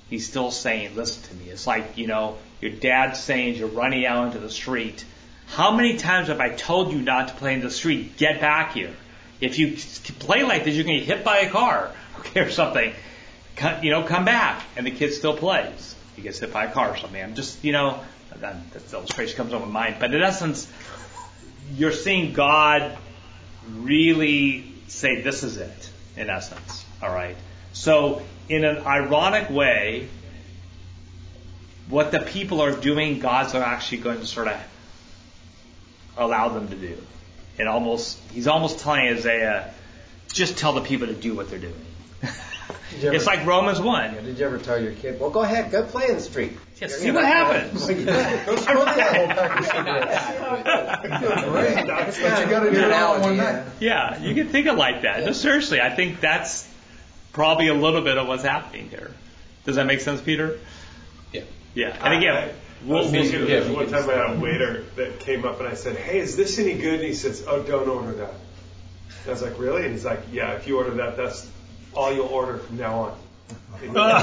He's still saying, listen to me. It's like, you know, your dad saying you're running out into the street. How many times have I told you not to play in the street? Get back here. If you play like this, you're going to get hit by a car, okay, or something. Come, you know, come back. And the kid still plays. He gets hit by a car or something. I'm just, you know, that, illustration comes on my mind. But in essence, you're seeing God really say, this is it, in essence. All right? So, in an ironic way, what the people are doing, God's actually going to sort of allow them to do. And almost, he's almost telling Isaiah, just tell the people to do what they're doing. ever- it's like Romans 1. Did you ever tell your kid, well, go ahead, go play in the street? Yeah, see what happens. Go smoke that whole pack of cigarettes. But you got to do it all one yeah. night. Yeah, you can think of it like that. No, seriously, I think that's probably a little bit of what's happening here. Does that make sense, Peter? Yeah. Yeah. And again, I, I we'll, was thinking we'll, of yeah, one time I had a waiter that came up and I said, "Hey, is this any good?" And he says, "Oh, don't order that." And I was like, "Really?" And he's like, "Yeah, if you order that, that's all you'll order from now on." okay, well,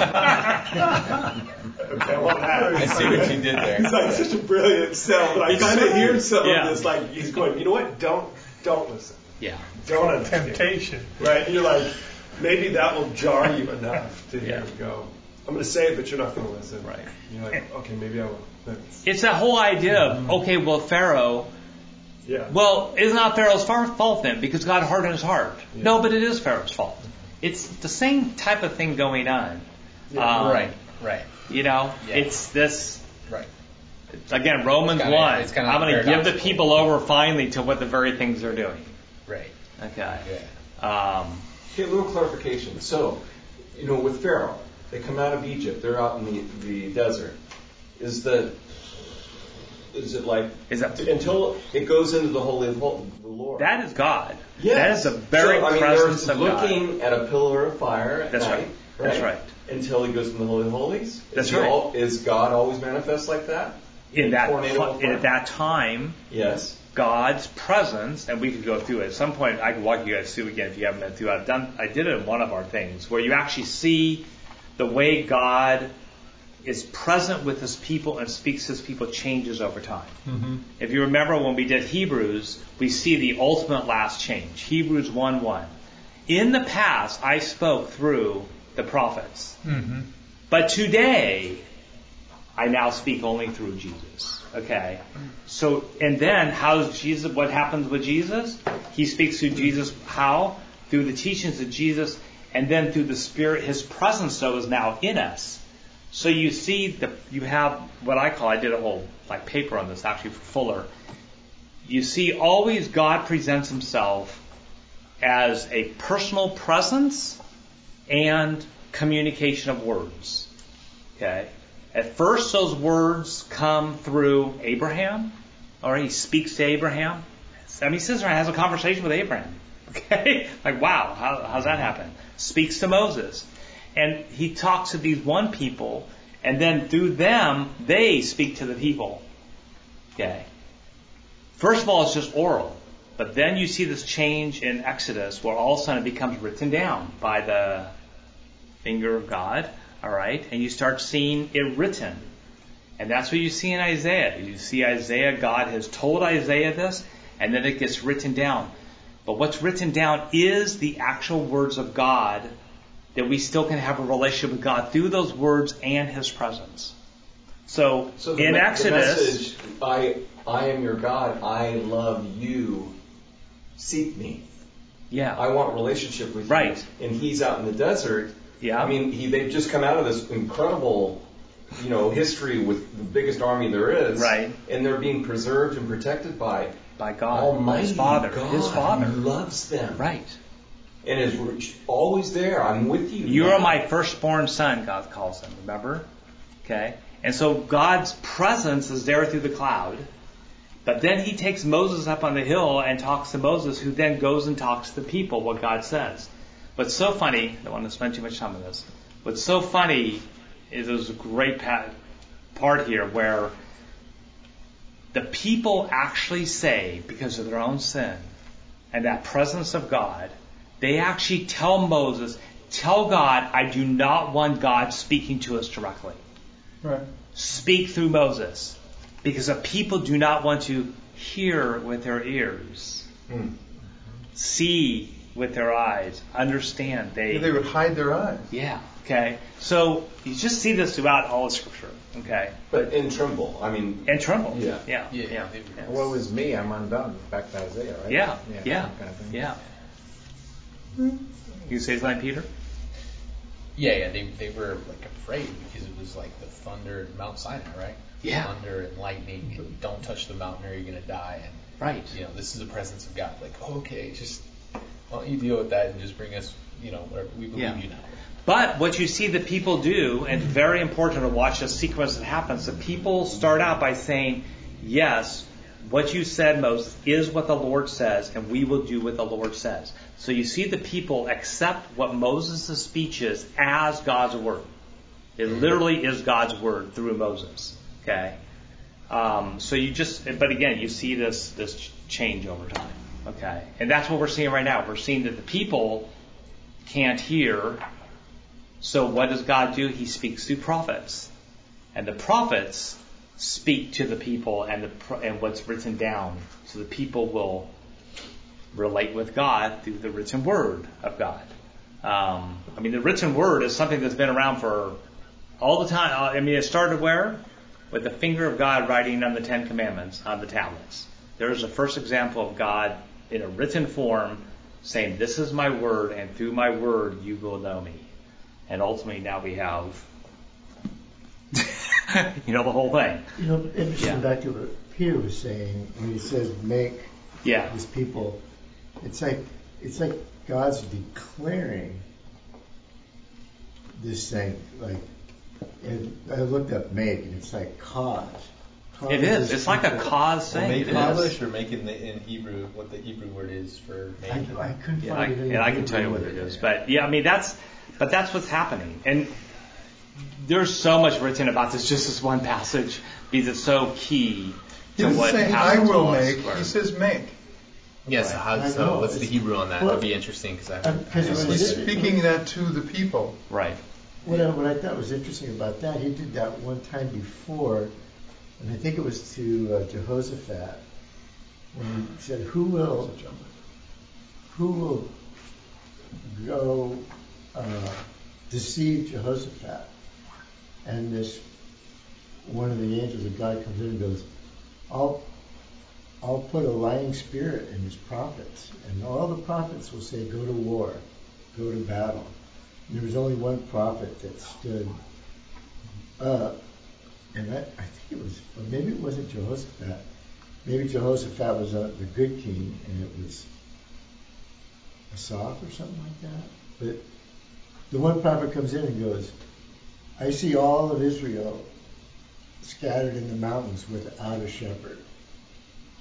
that I see what you did there. He's like such a brilliant sell, but I kind of hear some yeah. of this like he's going, you know what? Don't don't listen. yeah. Don't understand. Temptation. Right? And you're like, maybe that will jar you enough to hear Yeah. go. I'm going to say it, but you're not going to listen. Right. You're like, okay, maybe I will. Thanks. It's that whole idea of, okay, well, Pharaoh, Yeah. well, it's not Pharaoh's far- fault then because God hardened his heart. No, but it is Pharaoh's fault. It's the same type of thing going on. Yeah, Um, right, right, You know, Yeah. it's this, right. again, Romans It's kinda- 1. it's kinda I'm going to give the people over finally to what the very things they're doing. Right. Okay. Yeah. Um, Okay, a little clarification. So, you know, with Pharaoh, they come out of Egypt. They're out in the, the desert. Is the is it like Is that- until it goes into the holy of the Lord? That is God. Yes. That is the very so, I mean, presence of God. looking at a pillar of fire at That's night, right. That's right. Until he goes in the holy of holies. That's is right. al- is God always manifest like that? In that Tornado of at that time, Yes. God's presence, and we could go through it. At some point, I can walk you guys through again if you haven't been through. I've done. I did it in one of our things where you actually see the way God is present with His people and speaks to His people changes over time. Mm-hmm. If you remember when we did Hebrews, we see the ultimate last change. Hebrews 1 1. In the past, I spoke through the prophets. Mm-hmm. But today, I now speak only through Jesus. Okay? So, and then, how's Jesus, what happens with Jesus? He speaks through Jesus, how? Through the teachings of Jesus, and then through the Spirit, His presence, so is now in us. So you see, the, you have what I call, I did a whole like paper on this actually for Fuller. You see, always God presents Himself as a personal presence and communication of words. Okay? At first, those words come through Abraham, or he speaks to Abraham. I mean, sits has a conversation with Abraham. Okay? Like, wow, how, how's that happen? Speaks to Moses. And he talks to these one people, and then through them, they speak to the people. Okay? First of all, it's just oral. But then you see this change in Exodus where all of a sudden it becomes written down by the finger of God, all right? And you start seeing it written. And that's what you see in Isaiah. You see Isaiah, God has told Isaiah this, and then it gets written down. But what's written down is the actual words of God that we still can have a relationship with God through those words and His presence. So, So in me- the Exodus, message, I I am your God. I love you. Seek me. yeah, I want relationship with Right. you. And he's out in the desert. Yeah, I mean, he, they've just come out of this incredible, you know, history with the biggest army there is. Right. And they're being preserved and protected by by God, Almighty His Father, God His Father, who loves them. right. And is always there. I'm with you. You now. are my firstborn son, God calls him, remember? Okay? And so God's presence is there through the cloud. But then he takes Moses up on the hill and talks to Moses, who then goes and talks to the people what God says. What's so funny, I don't want to spend too much time on this. What's so funny is there's a great part here where the people actually say, because of their own sin and that presence of God, they actually tell Moses, tell God, I do not want God speaking to us directly. Right. Speak through Moses. Because the people do not want to hear with their ears, Hmm. see with their eyes, understand. They, They would hide their eyes. yeah, okay. So you just see this throughout all of Scripture, okay? But in tremble. I mean, And tremble. Yeah. Yeah. Yeah, Yeah. they- yeah. Woe is me, I'm undone. Back to Isaiah, right? Yeah. Yeah. that kind of thing. Yeah. You say something, Peter? Yeah, yeah, they, they were like afraid because it was like the thunder in Mount Sinai, right? Yeah. Thunder and lightning, and don't touch the mountain or you're gonna die. And Right. you know, this is the presence of God. Like, okay, just why don't you deal with that and just bring us, you know, whatever we believe Yeah. you now. But what you see the people do, and very important to watch the sequence that happens, the people start out by saying, Yes, what you said, Moses, is what the Lord says, and we will do what the Lord says. So you see the people accept what Moses' speech is as God's word. It literally is God's word through Moses. Okay? Um, so you just, but again, you see this, this change over time. Okay? And that's what we're seeing right now. We're seeing that the people can't hear so what does God do? He speaks through prophets, and the prophets speak to the people and the and what's written down, so the people will relate with God through the written word of God. Um, I mean, the written word is something that's been around for all the time. Uh, I mean, it started where? With the finger of God writing on the Ten Commandments on the tablets. There's the first example of God in a written form saying, "This is my word, and through my word you will know me." And ultimately, now we have, you know, the whole thing. You know, interesting Yeah. back to what Peter was saying when he says make Yeah. his people. It's like it's like God's declaring this thing. Like and I looked up make and it's like cause. It is. It's like a cause Well, thing. make It in is. English or make in, the, in Hebrew what the Hebrew word is for make. I, I couldn't Yeah, I, it. in and I can tell you what it is, but yeah, I mean that's, but that's what's happening, and there's so much written about this. Just this one passage because it's so key He to doesn't what say, I will make. where- He says, make. Yes. how, I so know, what's the Hebrew on that? well, That'd be interesting because I. uh, 'cause He's speaking that to the people. right. What I, what I thought was interesting about that, he did that one time before, and I think it was to uh, Jehoshaphat, when he said, "Who will, who will go uh, deceive Jehoshaphat?" And this one of the angels of God comes in and goes, "I'll, I'll put a lying spirit in his prophets, and all the prophets will say, go to war, go to battle." And there was only one prophet that stood up, and I, I think it was, or maybe it wasn't Jehoshaphat. Maybe Jehoshaphat was uh, the good king, and it was Asaph or something like that. But the one prophet comes in and goes, I see all of Israel scattered in the mountains without a shepherd.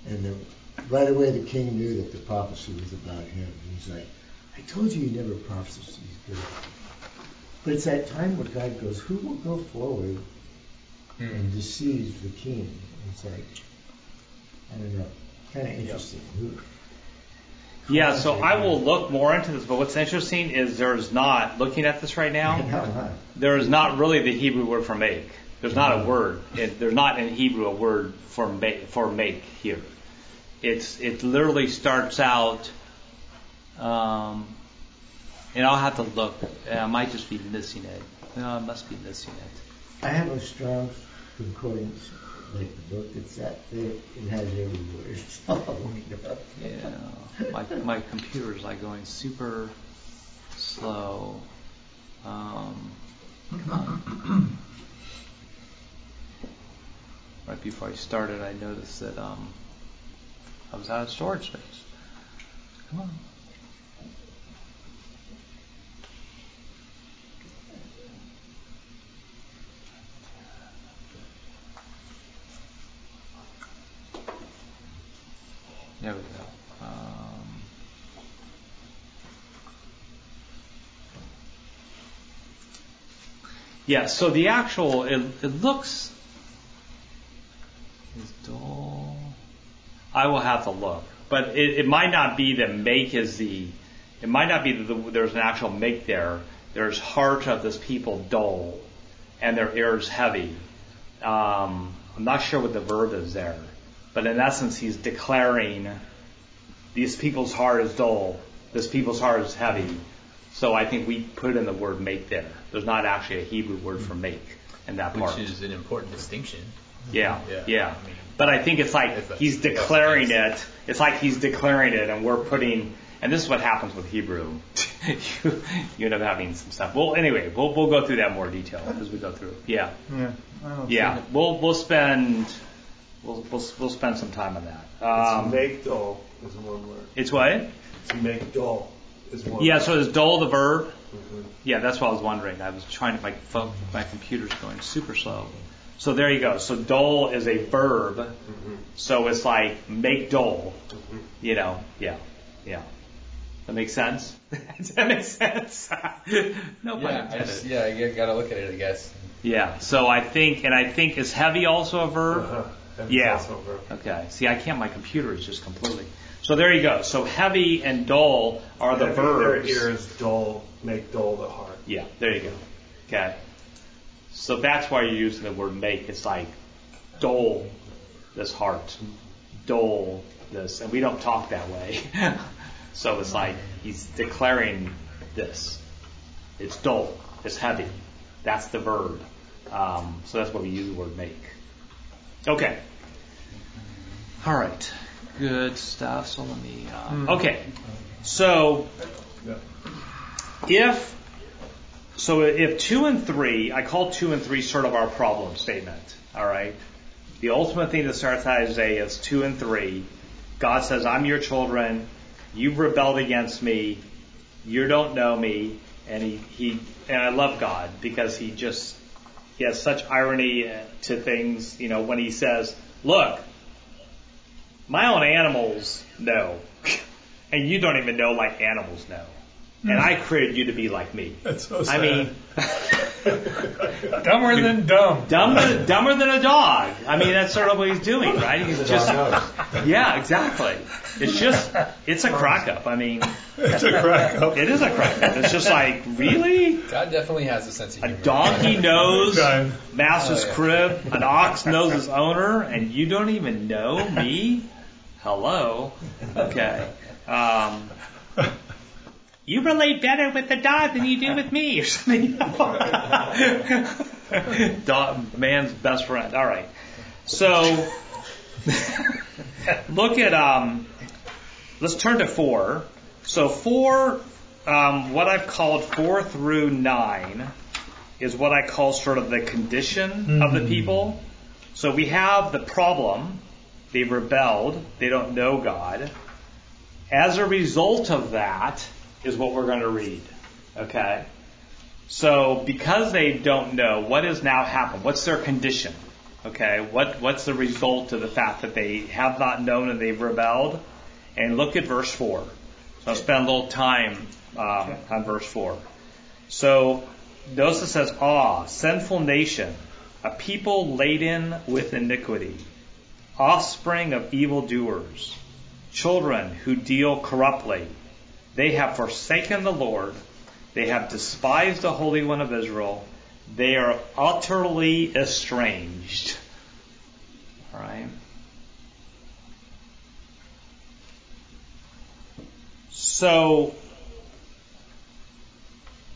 And the, right away the king knew that the prophecy was about him. And he's like, I told you you never prophesied. But it's that time where God goes, Who will go forward and deceive the king? It's like, I don't know, kind of interesting. Who, Yeah, so I will look more into this, but what's interesting is there's not, looking at this right now, there is not really the Hebrew word for make. There's not a word. It, there's not in Hebrew a word for make, for make here. It's it literally starts out, um, and I'll have to look. I might just be missing it. No, I must be missing it. I have a strong like the book that's that thick. It has every word. I'll look up. Yeah, my my computer's like going super slow. Um. Right before I started, I noticed that um, I was out of storage space. Come on. There we go. Um, yeah, so the actual, it, it looks, is dull. I will have to look. But it, it might not be that make is the, it might not be that the, there's an actual make there. There's heart of this people dull, and their ears heavy. Um, I'm not sure what the verb is there. But in essence, he's declaring these people's heart is dull, this people's heart is heavy. So I think we put in the word make there. There's not actually a Hebrew word for make in that part. Which is an important distinction. Yeah, Yeah, yeah. I mean- but I think it's like If that's- he's if that's the declaring it. It's like he's declaring it, and we're putting. And this is what happens with Hebrew. you, you end up having some stuff. Well, anyway, we'll we'll go through that in more detail as we go through. Yeah, Yeah. I don't yeah. see. We'll we'll spend we'll we'll, we'll spend some time on that. Um, it's make dull is one word. it's what? It's make dull is one Yeah. word. So is dull the verb? Mhm. Yeah, that's what I was wondering. I was trying to my phone, my computer's going super slow. So there you go. So dull is a verb. Mhm. So it's like make dull. Mhm. You know, yeah, yeah. That makes sense. That make sense? no pun Yeah, I intended. just, yeah, you gotta look at it, I guess. Yeah. So I think, and I think is heavy also a verb. Uh-huh. Yeah. Okay. See, I can't. My computer is just completely. So there you go. So heavy and dull are the Heavy verbs. Ears dull, make dull the heart. Yeah, there you go. Okay. So that's why you're using the word make. It's like dull this heart, dole this, and we don't talk that way. so it's like he's declaring this. It's dull. It's heavy. That's the verb. Um, so that's why we use the word make. Okay. All right. Good stuff. So let me. Uh, okay. So if so if two and three, I call two and three sort of our problem statement. All right. The ultimate thing that starts Isaiah is two and three. God says, I'm your children. You've rebelled against me. You don't know me. And he, he and I love God because he just he has such irony uh, to things, you know, when he says, look, my own animals know, and you don't even know like animals know. And I created you to be like me. That's so I mean, dumber than dumb. dumber, dumber than a dog. I mean, that's sort of what he's doing, right? He's just, yeah, exactly. It's just, it's a crack up. I mean, It's a crack up. it is a crack up. It's just like, really? God definitely has a sense of humor. A humor. donkey knows Time. master's Oh, yeah. crib, an ox knows his owner, and you don't even know me? Hello? Okay. Um, you relate better with the dog than you do with me, or something. dog, man's best friend. All right. So, look at, um, let's turn to four. So, four, um, what I've called four through nine is what I call sort of the condition of the people. So, we have the problem. They rebelled. They don't know God. As a result of that is what we're going to read. Okay? So because they don't know, what has now happened? What's their condition? Okay? What, what's the result of the fact that they have not known and they've rebelled? And look at verse 4. So I'll spend a little time um, on verse 4. So it says, Ah, sinful nation, a people laden with iniquity, offspring of evildoers, children who deal corruptly. They have forsaken the Lord. They have despised the Holy One of Israel. They are utterly estranged. All right. So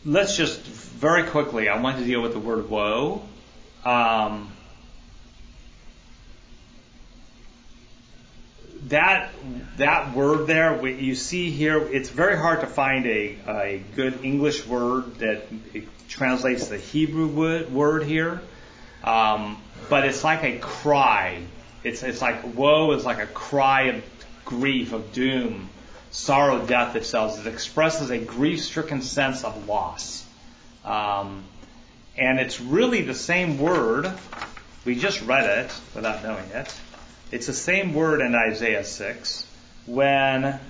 let's just very quickly. I want to deal with the word woe. Um, that that word there, we- you see here, it's very hard to find a, a good English word that translates the Hebrew word, word here. Um, but it's like a cry. It's it's like woe is like a cry of grief, of doom, sorrow, death itself. It expresses a grief-stricken sense of loss. Um, and it's really the same word. We just read it without knowing it. It's the same word in Isaiah 6 when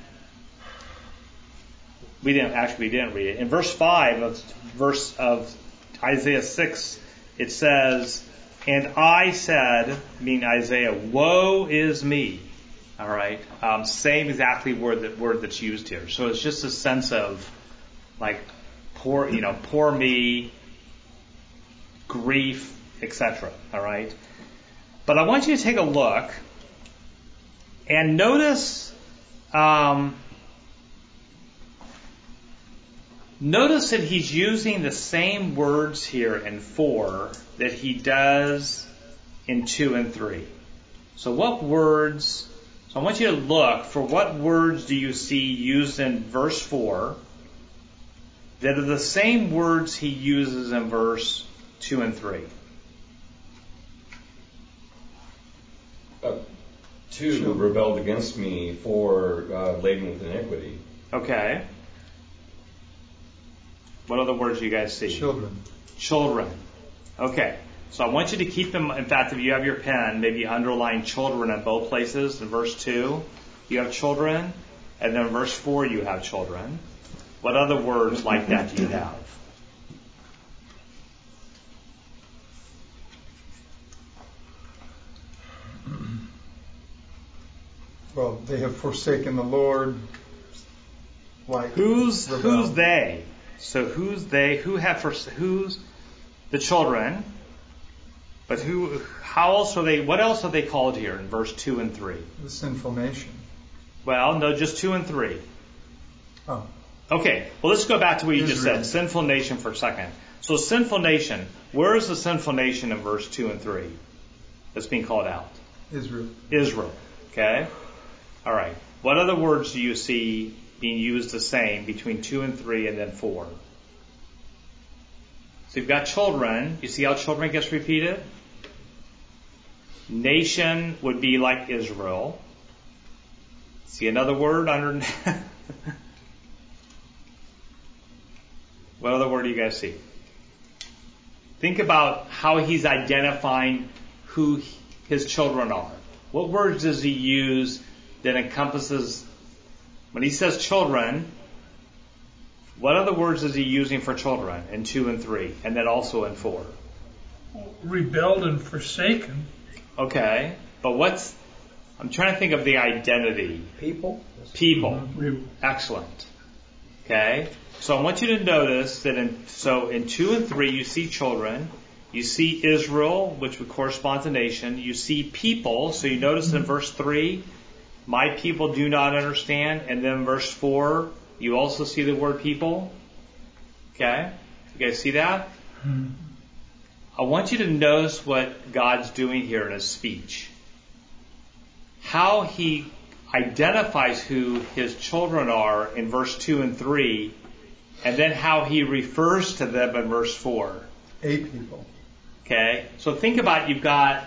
we didn't actually we didn't read it. In verse 5 of verse of Isaiah 6 it says, "And I said, meaning Isaiah, woe is me." All right, um, same exactly word that word that's used here. So it's just a sense of like poor, you know, poor me, grief, etc. All right. But I want you to take a look and notice, um, notice that he's using the same words here in four that he does in two and three. So what words? So I want you to look for what words do you see used in verse four that are the same words he uses in verse two and three. Uh, two rebelled against me, four uh, laden with iniquity. Okay. What other words do you guys see? Children. Children. Okay. So I want you to keep them. In fact, if you have your pen, maybe underline children at both places. In verse 2, you have children. And then in verse 4, you have children. What other words like that do you have? Well, they have forsaken the Lord. Like Who's rebelled. who's they? So who's they? Who have for who's the children? But who? How else are they? What else are they called here in verse two and three? the sinful nation? Well, no, just two and three. Oh, Okay, well, let's go back to what you just said, sinful nation for a second. So, sinful nation, where is the sinful nation in verse 2 and 3 that's being called out? Israel. Israel. Okay? All right. What other words do you see being used the same between 2 and 3 and then 4? So, you've got children. You see how children gets repeated? Nation would be like Israel. See another word under. what other word do you guys see? think about how he's identifying who his children are. What words does he use that encompasses, when he says children, what other words is he using for children in 2 and 3, and then also in 4? Rebelled and forsaken. Okay, but what's, I'm trying to think of the identity. People? Mm-hmm. People. Excellent. Okay, so I want you to notice that in, so in 2 and 3 you see children, you see Israel, which would correspond to nation, you see people, so you notice in mm-hmm. verse 3, my people do not understand, and then verse 4, you also see the word people. Okay? You guys see that? I want you to notice what God's doing here in his speech. How he identifies who his children are in verse 2 and 3, and then how he refers to them in verse 4. A people. Okay? So think about you've got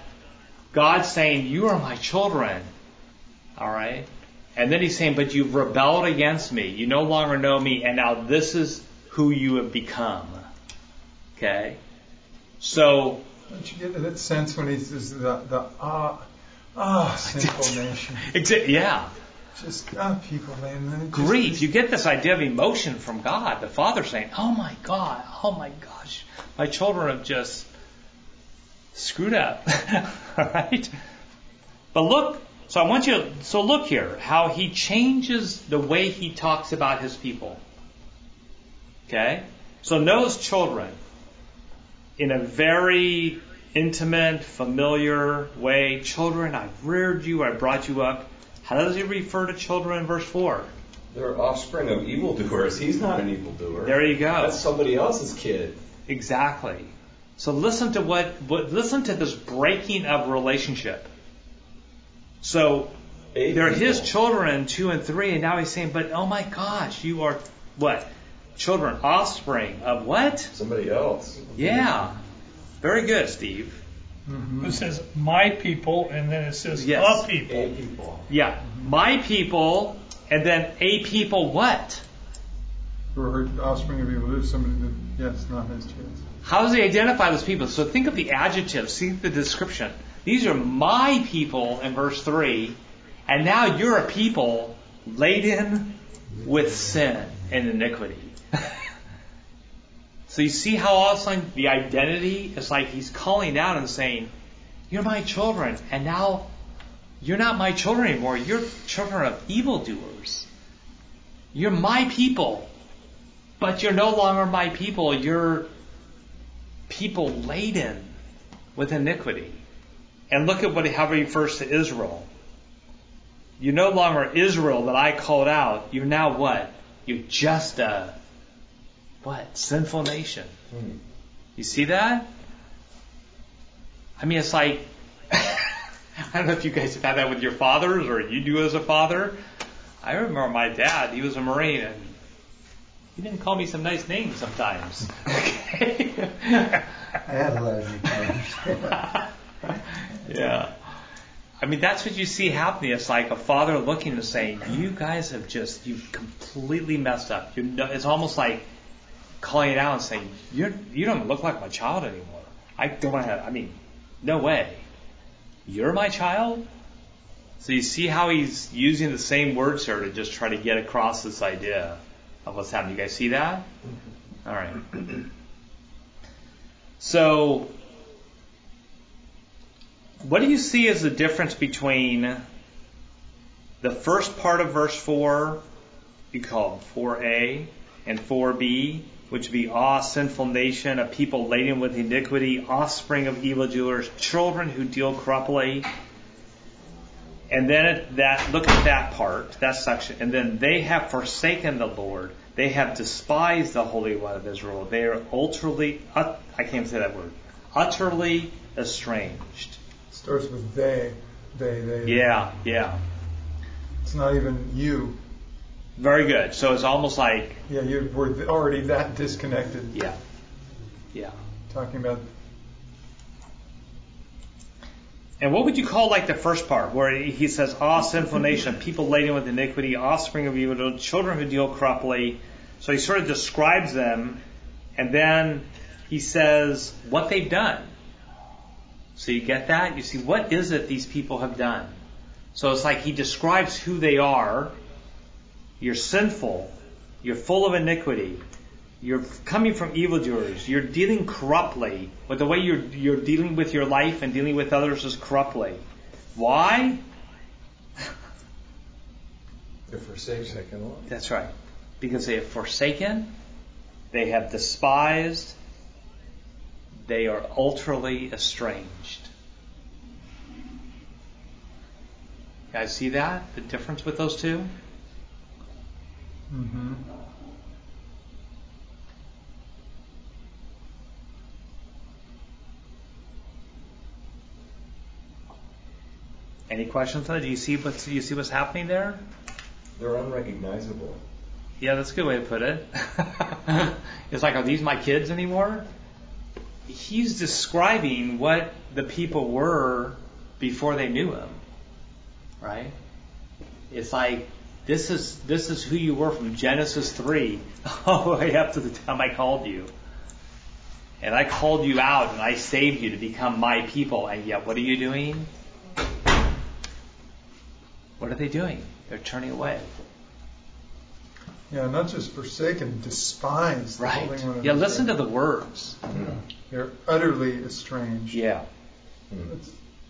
God saying, You are my children. Alright? And then he's saying, But you've rebelled against me. You no longer know me, and now this is who you have become. Okay? So. Don't you get that sense when he says the, the ah, ah, sinful nation? Exa- yeah. Just, ah, people, man. Just, Grief. You get this idea of emotion from God. The Father saying, Oh my God, oh my gosh, my children have just screwed up. Alright? But look, so I want you to, so look here, how he changes the way he talks about his people. Okay? So notice children in a very intimate, familiar way. Children, I've reared you, I brought you up. How does he refer to children in verse 4? They're offspring of evildoers. He's not an evildoer. There you go. That's somebody else's kid. Exactly. So listen to what, what listen to this breaking of relationship. So A they're people. his children, two and three, and now he's saying, but oh my gosh, you are what? Children, offspring of what? Somebody else. Yeah. Very good, Steve. Mm-hmm. It says my people, and then it says Yes. a people. A people. Yeah. My people, and then a people what? Who are offspring of evil. There's somebody that, yes, not his kids. How does he identify those people? So think of the adjectives, see the description. These are my people in verse 3, and now you're a people laden with sin and iniquity. so you see how all of a sudden the identity is like he's calling out and saying, You're my children, and now you're not my children anymore. You're children of evildoers. You're my people, but you're no longer my people. You're people laden with iniquity. And look at what how he refers to Israel. You're no longer Israel that I called out. You're now what? You're just a what? Sinful nation. Hmm. You see that? I mean, it's like I don't know if you guys have had that with your fathers or you do as a father. I remember my dad. He was a Marine, and he didn't call me some nice names sometimes. Okay. I had a lot of nicknames. yeah. I mean, that's what you see happening. It's like a father looking and saying, "You guys have just you've completely messed up." You know, it's almost like calling it out and saying, "You you don't look like my child anymore. I don't want to have. I mean, no way. You're my child." So you see how he's using the same words here to just try to get across this idea of what's happening. You guys see that? Mm-hmm. All right. So what do you see as the difference between the first part of verse 4, you call 4a, and 4b, which be awe, sinful nation, a people laden with iniquity, offspring of evildoers, children who deal corruptly. And then that, look at that part, that section. And then they have forsaken the Lord. They have despised the Holy One of Israel. They are utterly, I can't say that word, utterly estranged. Starts with they, they, they. Yeah, yeah. It's not even you. Very good. So it's almost like, Yeah, you were already that disconnected. yeah, yeah. Talking about And what would you call like the first part where he says, "Ah, sinful nation, people laden with iniquity, offspring of evil, children who deal corruptly." So he sort of describes them, and then he says what they've done. So you get that? You see, what is it these people have done? So it's like he describes who they are. You're sinful. You're full of iniquity. You're coming from evildoers. You're dealing corruptly. But the way you're, you're dealing with your life and dealing with others is corruptly. Why? They're forsaken. That's right. Because they have forsaken, they have despised, they are ultrally estranged. You guys see that? The difference with those 2 Mm-hmm. Any questions on that? Do you see what's do you see what's happening there? They're unrecognizable. Yeah, that's a good way to put it. it's like, are these my kids anymore? He's describing what the people were before they knew him. Right? It's like this is this is who you were from Genesis three all the way up to the time I called you. And I called you out and I saved you to become my people, and yet what are you doing? What are they doing? They're turning away. Yeah, not just forsaken, despised. Right. Yeah, listen to the words. They're utterly estranged. Yeah.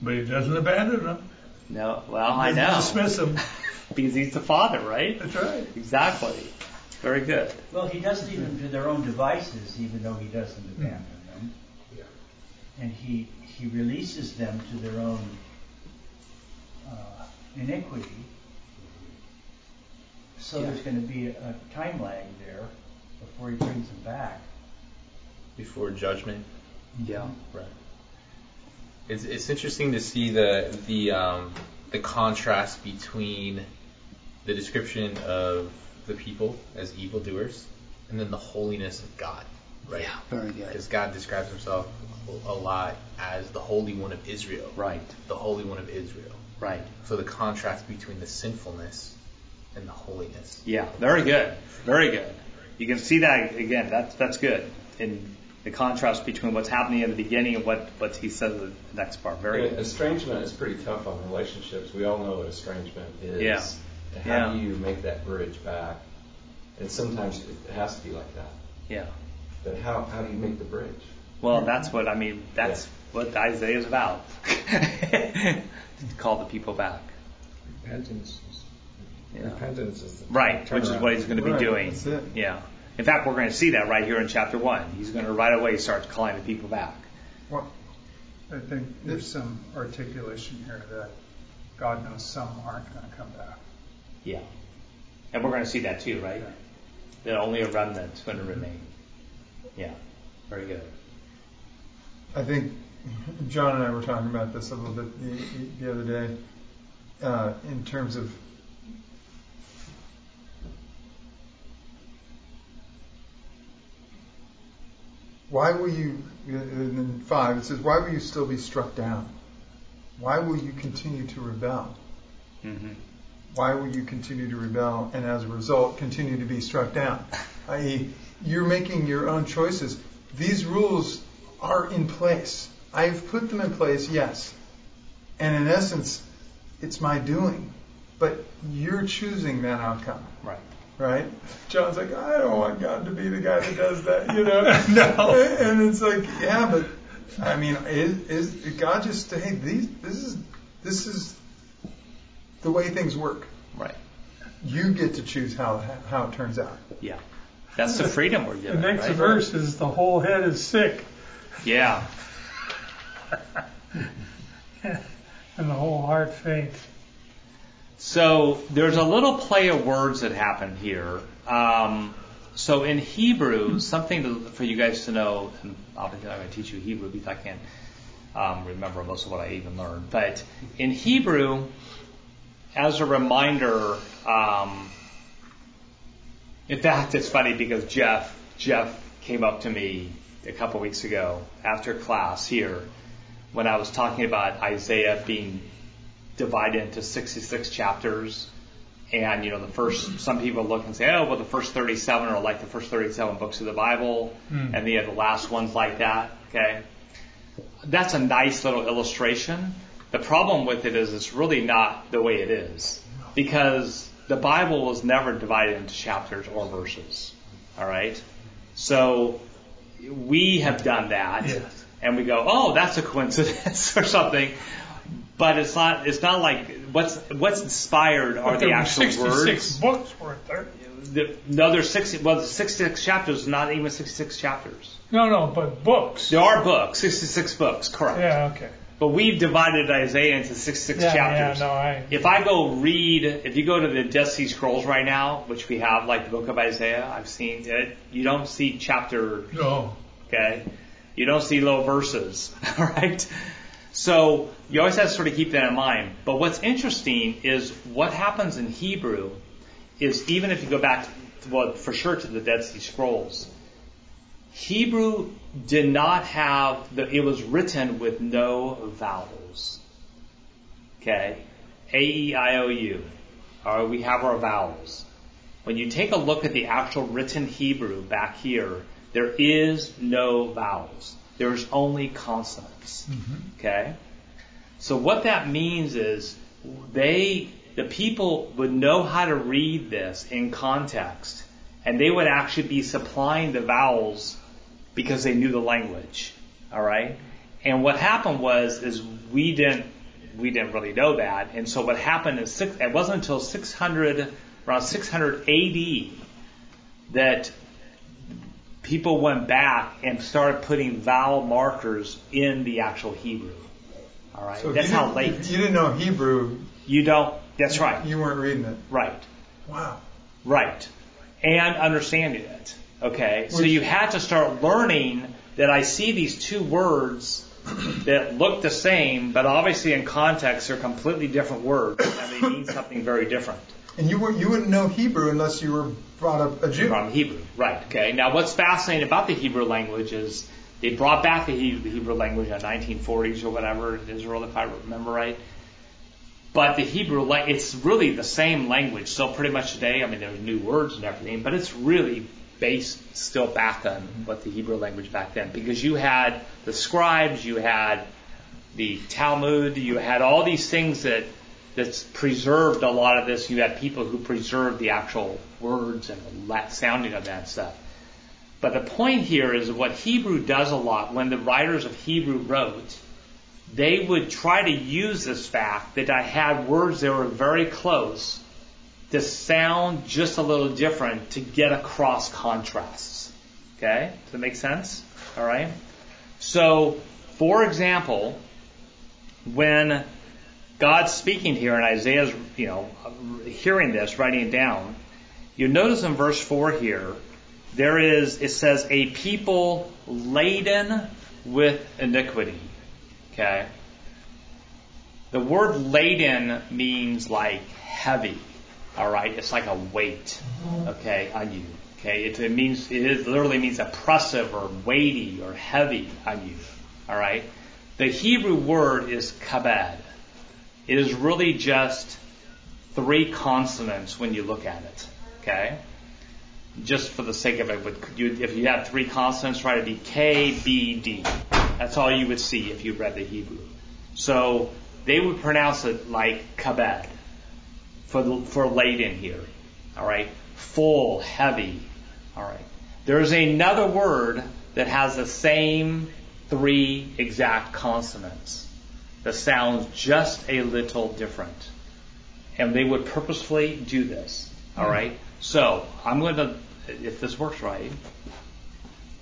But he doesn't abandon them. No, well, I Doesn't know. dismiss them. because he's the father, right? That's right. Exactly. Very good. Well, he does leave them to their own devices, even though he doesn't abandon them. Yeah. And he, he releases them to their own uh, iniquity. So there's going to be a, a time lag there before he brings them back. before judgment. Yeah. Right. It's it's interesting to see the the um, the contrast between the description of the people as evildoers and then the holiness of God. Right. Yeah, very good. Because God describes Himself a lot as the Holy One of Israel. Right. The Holy One of Israel. Right. So the contrast between the sinfulness and the holiness. Yeah. Very good. Very good. You can see that again. That's that's good. In the contrast between what's happening in the beginning and what what he says in the next part. Very Yeah, good. Estrangement is pretty tough on relationships. We all know what estrangement is. Yeah. And How Yeah. do you make that bridge back? And sometimes it has to be like that. Yeah. But how, how do you make the bridge? Well, that's what I mean. That's what Isaiah is about. Call the people back. Repentance. Is- Yeah. Repentance is the Right, which is what he's going to be Right, doing. that's it. Yeah. In fact, we're going to see that right here in chapter one. He's going to right away start calling the people back. Well, I think there's some articulation here that God knows some aren't going to come back. Yeah. And we're going to see that too, right? Yeah. That only a remnant's going to remain. Yeah. Very good. I think John and I were talking about this a little bit the, the other day uh, in terms of why will you, in five, it says, why will you still be struck down? Why will you continue to rebel? Mm-hmm. Why will you continue to rebel and as a result continue to be struck down? I.e., you're making your own choices. These rules are in place. I've put them in place, yes. And in essence, it's my doing. But you're choosing that outcome. Right. Right? John's like, I don't want God to be the guy that does that, you know? No. And it's like, yeah, but I mean, is, is God just hey, these this is this is the way things work. Right. You get to choose how how it turns out. Yeah. That's the freedom we're given. The next right? verse is the whole head is sick Yeah. and the whole heart faint. So there's a little play of words that happened here. Um, so in Hebrew, something to, for you guys to know, and obviously I'm going to teach you Hebrew because I can't um, remember most of what I even learned. But in Hebrew, as a reminder, um, in fact, it's funny because Jeff Jeff came up to me a couple weeks ago after class here when I was talking about Isaiah being divided into 66 chapters And you know, the first some people look and say, oh, well, the first 37 are like the first 37 books of the Bible, Hmm. and the the last ones like that. Okay, that's a nice little illustration. The problem with it is it's really not the way it is because the Bible was never divided into chapters or verses. All right, so we have done that, Yes. and we go, oh, that's a coincidence or something. But it's not. It's not like what's what's inspired are the actual 66 words. books, weren't there? The, no, there's 60. Well, 66 chapters, not even 66 chapters. No, no, but books. There are books, 66 books, correct. Yeah, okay. But we've divided Isaiah into 66 Yeah, chapters. yeah, no, I- If I go read, if you go to the Dead Sea Scrolls right now, which we have, like the book of Isaiah, I've seen it, you don't see chapter, No. okay? You don't see little verses, all right? So you always have to sort of keep that in mind. But what's interesting is what happens in Hebrew is even if you go back, to, well, for sure to the Dead Sea Scrolls, Hebrew did not have the, it was written with no vowels. Okay? A, E, I, O, U. All right, we have our vowels. When you take a look at the actual written Hebrew back here, there is no vowels. There's only consonants. Mm-hmm. Okay? So what that means is they, the people would know how to read this in context, and they would actually be supplying the vowels because they knew the language. All right? And what happened was, is we didn't, we didn't really know that, and so what happened is six, it wasn't until 600, around 600 AD that people went back and started putting vowel markers in the actual Hebrew. All right, So that's how late. You didn't know Hebrew, You don't. That's right. you weren't reading it. Right. Wow. Right. And understanding it. Okay. So you had to start learning that I see these two words that look the same, but obviously in context they're completely different words and they mean something very different. And you weren't you wouldn't know Hebrew unless you were brought up a Jew. From Hebrew. Right. Okay. Now what's fascinating about the Hebrew language is they brought back the He- the Hebrew language in the 1940s or whatever in Israel, if I remember right. But the Hebrew, it's really the same language still pretty much today. I mean, there's new words and everything, but it's really based still back on what the Hebrew language back then. Because you had the scribes, you had the Talmud, you had all these things that that's preserved a lot of this. You had people who preserved the actual words and the sounding of that stuff. But the point here is what Hebrew does a lot. When the writers of Hebrew wrote, they would try to use this fact that I had words that were very close to sound just a little different to get across contrasts. Okay? Does that make sense? All right? So, for example, when God's speaking here and Isaiah's, you know, hearing this, writing it down, you notice in verse 4 here, there is, it says, a people laden with iniquity. Okay? The word laden means like heavy. All right? It's like a weight, okay, on you. Okay? It, it means, it is, literally means oppressive or weighty or heavy on you. All right? The Hebrew word is kabed. It is really just three consonants when you look at it. Okay? Just for the sake of it, would you, if you had three consonants, right, it'd be K, B, D. That's all you would see if you read the Hebrew. So they would pronounce it like kabed for for laden here. All right, full, heavy. All right. There's another word that has the same three exact consonants that sounds just a little different. And they would purposefully do this. All mm-hmm. right. So I'm going to, if this works right,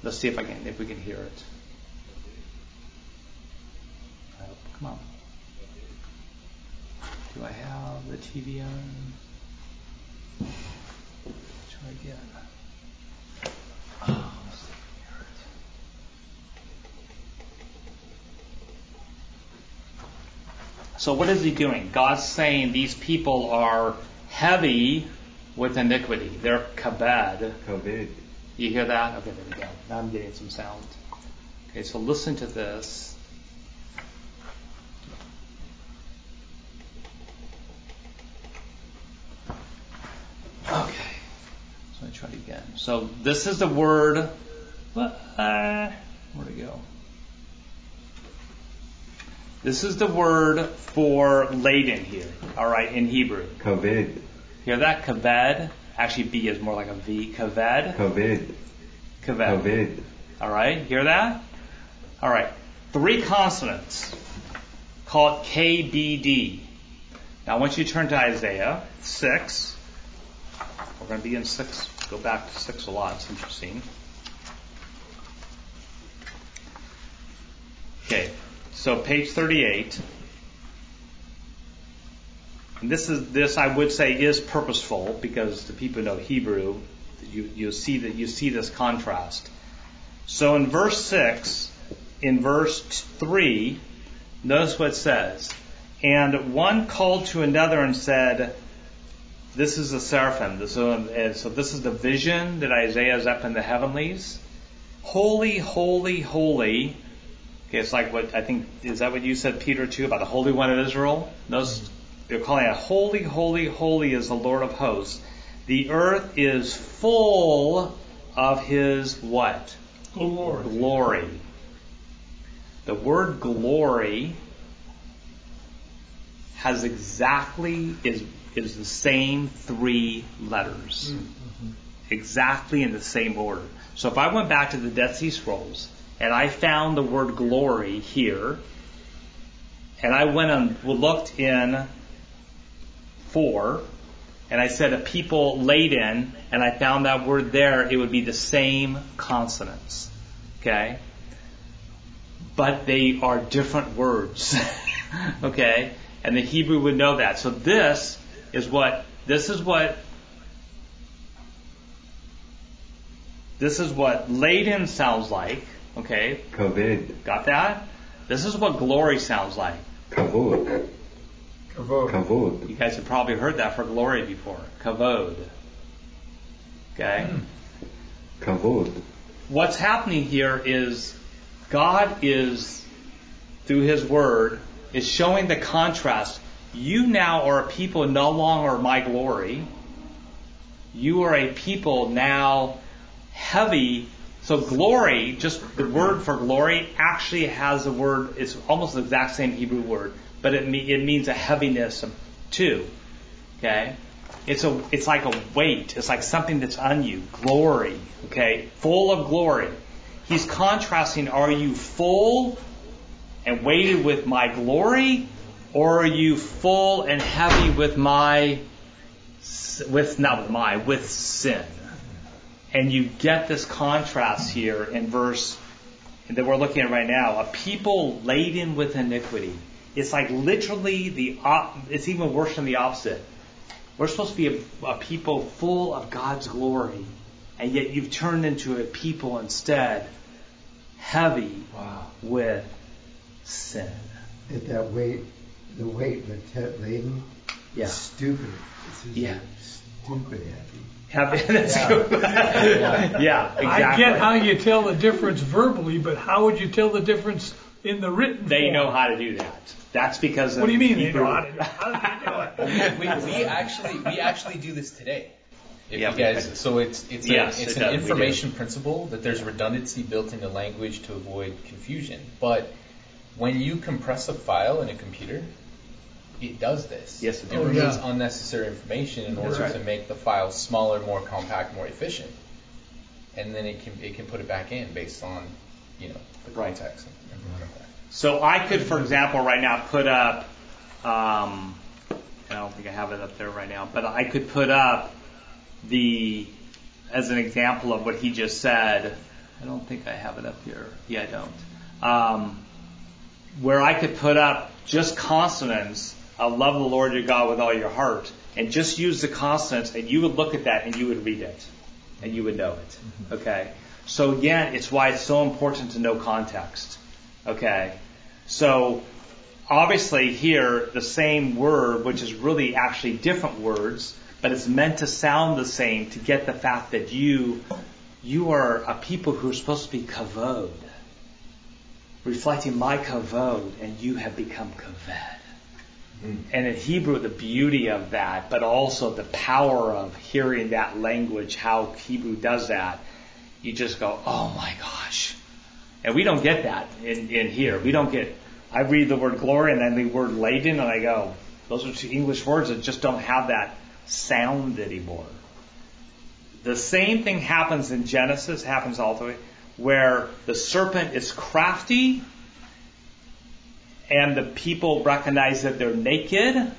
let's see if I can, if we can hear it. Come on. Do I have the TV on? Try again. So what is he doing? God's saying these people are heavy with iniquity. They're kabed. Kabed. You hear that? Okay, there we go. Now I'm getting some sound. Okay, so listen to this. Okay. So I try it again. So this is the word. Uh, where'd it go? This is the word for laden here. All right, in Hebrew. Kaved. Hear that? Kaved. Actually, B is more like a V. Kaved. Kaved. Kaved. Kaved. All right, hear that? All right, three consonants called KBD. Now, I want you to turn to Isaiah 6. We're going to be in 6. Go back to 6 a lot. It's interesting. Okay, so page 38. And this is this I would say is purposeful because the people know Hebrew. You you see that you see this contrast. So in verse six, in verse three, notice what it says. And one called to another and said, "This is the seraphim." So this is the vision that Isaiah is up in the heavenlies. Holy, holy, holy. Okay, it's like what I think is that what you said, Peter, too, about the Holy One of Israel. Those they're calling it holy, holy, holy is the Lord of hosts. The earth is full of his what? Glory. Glory. The word glory has exactly is is the same three letters. Mm-hmm. Exactly in the same order. So if I went back to the Dead Sea Scrolls and I found the word glory here, and I went and looked in 4, and I said a people laden, and I found that word there, it would be the same consonants. Okay? But they are different words. okay? And the Hebrew would know that. So this is what, this is what, this is what laden sounds like. Okay? Kaved. Got that? This is what glory sounds like. Kavod. Kavod. Kavod. You guys have probably heard that for glory before. Kavod. Okay? Hmm. Kavod. What's happening here is God is, through His Word, is showing the contrast. You now are a people no longer my glory. You are a people now heavy. So glory, just the word for glory, actually has a word, it's almost the exact same Hebrew word but it, me, it means a heaviness too. Okay? It's a, it's like a weight. It's like something that's on you. Glory. Okay? Full of glory. He's contrasting, are you full and weighted with my glory? Or are you full and heavy with my, with, not with my, with sin? And you get this contrast here in verse that we're looking at right now. A people laden with iniquity. It's like literally the, op- it's even worse than the opposite. We're supposed to be a, a people full of God's glory, and yet you've turned into a people instead heavy wow. with sin. At that weight, the weight with te- laden, yeah. stupid. yeah. Stupid heavy. Happy. That's yeah. good. yeah. yeah, exactly. I get how you tell the difference verbally, but how would you tell the difference in the written They form? know how to do that. That's because. What do you mean Hebrew. they know how to do, how do do it? we, we actually we actually do this today. If yeah, you guys, so it's it's yes, a, it's it an does. information principle that there's redundancy built into language to avoid confusion. But when you compress a file in a computer, it does this. Yes, it It does. removes yeah. unnecessary information in order right. to make the file smaller, more compact, more efficient. And then it can it can put it back in based on you know the Right. context and, and things. So I could, for example, right now put up. Um, I don't think I have it up there right now, but I could put up the as an example of what he just said. I don't think I have it up here. Yeah, I don't. Um, where I could put up just consonants. I love the Lord your God with all your heart, and just use the consonants, and you would look at that and you would read it, and you would know it. Mm-hmm. Okay. So again, it's why it's so important to know context. Okay. So obviously here the same word, which is really actually different words, but it's meant to sound the same to get the fact that you you are a people who are supposed to be kavod, reflecting my kavod, and you have become And in Hebrew, the beauty of that, but also the power of hearing that language, how Hebrew does that, you just go, oh my gosh. And we don't get that in, in here. We don't get, I read the word glory and then the word laden, and I go, those are two English words that just don't have that sound anymore. The same thing happens in Genesis, happens all the way, where the serpent is crafty and the people recognize that they're naked.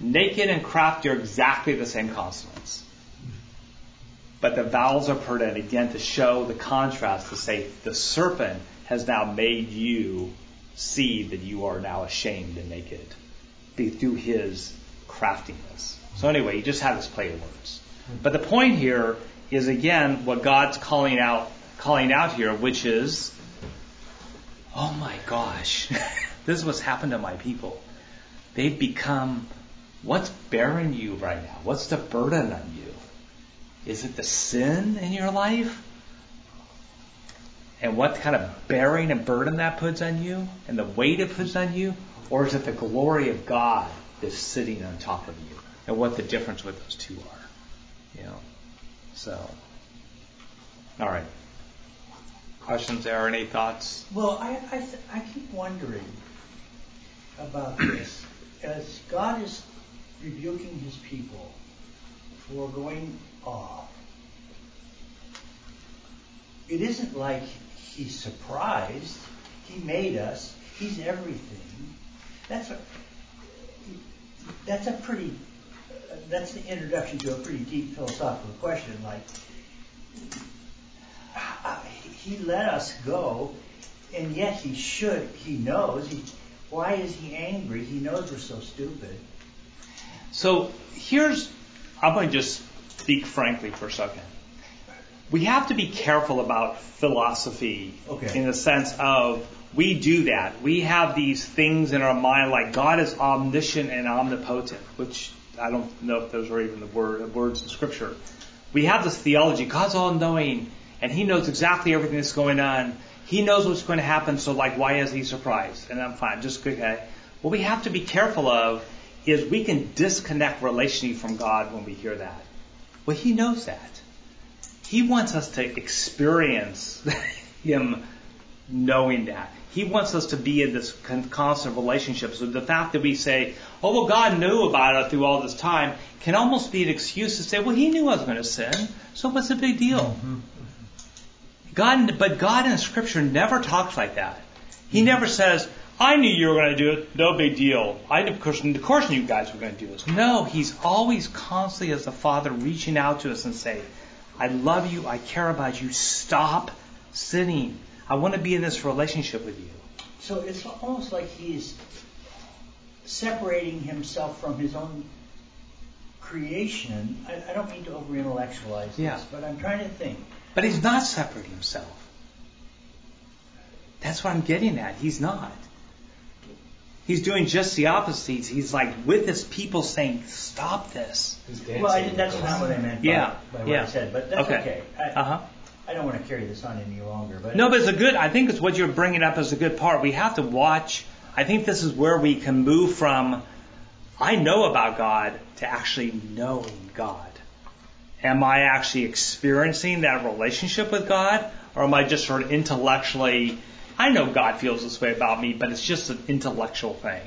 Naked and crafty are exactly the same consonants. But the vowels are put in again to show the contrast to say the serpent has now made you see that you are now ashamed and naked through his craftiness. So anyway, you just have this play of words. But the point here is again what God's calling out calling out here, which is, oh my gosh, this is what's happened to my people. They've become what's bearing you right now? What's the burden on you? Is it the sin in your life? And what kind of bearing and burden that puts on you? And the weight it puts on you? Or is it the glory of God that's sitting on top of you? And what the difference with those two are. You know? So, all right. Questions there? Any thoughts? Well, I, I, I keep wondering about this. As God is rebuking his people for going off, it isn't like he's surprised. He made us. He's everything. That's a that's a pretty that's the introduction to a pretty deep philosophical question. Like he let us go, and yet he should. He knows. Why is he angry? He knows we're so stupid. So here's I'm going to just speak frankly for a second. We have to be careful about philosophy okay. in the sense of we do that. We have these things in our mind like God is omniscient and omnipotent, which I don't know if those are even the word, words in Scripture. We have this theology God's all knowing and He knows exactly everything that's going on. He knows what's going to happen, so like, why is He surprised? And I'm fine, just okay. What we have to be careful of is we can disconnect relationally from God when we hear that. Well, He knows that. He wants us to experience Him knowing that. He wants us to be in this constant relationship. So the fact that we say, oh, well, God knew about it through all this time can almost be an excuse to say, well, He knew I was going to sin, so what's the big deal? Mm-hmm. God, but God in Scripture never talks like that. He never says, I knew you were going to do it, no big deal. I, of course, of course knew you guys were going to do this. No, He's always constantly as the Father reaching out to us and saying, I love you, I care about you, stop sinning. I want to be in this relationship with you. So it's almost like he's separating himself from his own creation. I, I don't mean to over intellectualize yeah. this, but I'm trying to think. But he's not separating himself. That's what I'm getting at. He's not. He's doing just the opposite. He's like with his people saying, "Stop this." Well, I, that's not what I meant. By, yeah, by what yeah. I said, but that's okay. okay. Uh-huh. I don't want to carry this on any longer, but no, but it's a good. I think it's what you're bringing up is a good part. We have to watch. I think this is where we can move from I know about God to actually knowing God. Am I actually experiencing that relationship with God, or am I just sort of intellectually? I know God feels this way about me, but it's just an intellectual thing.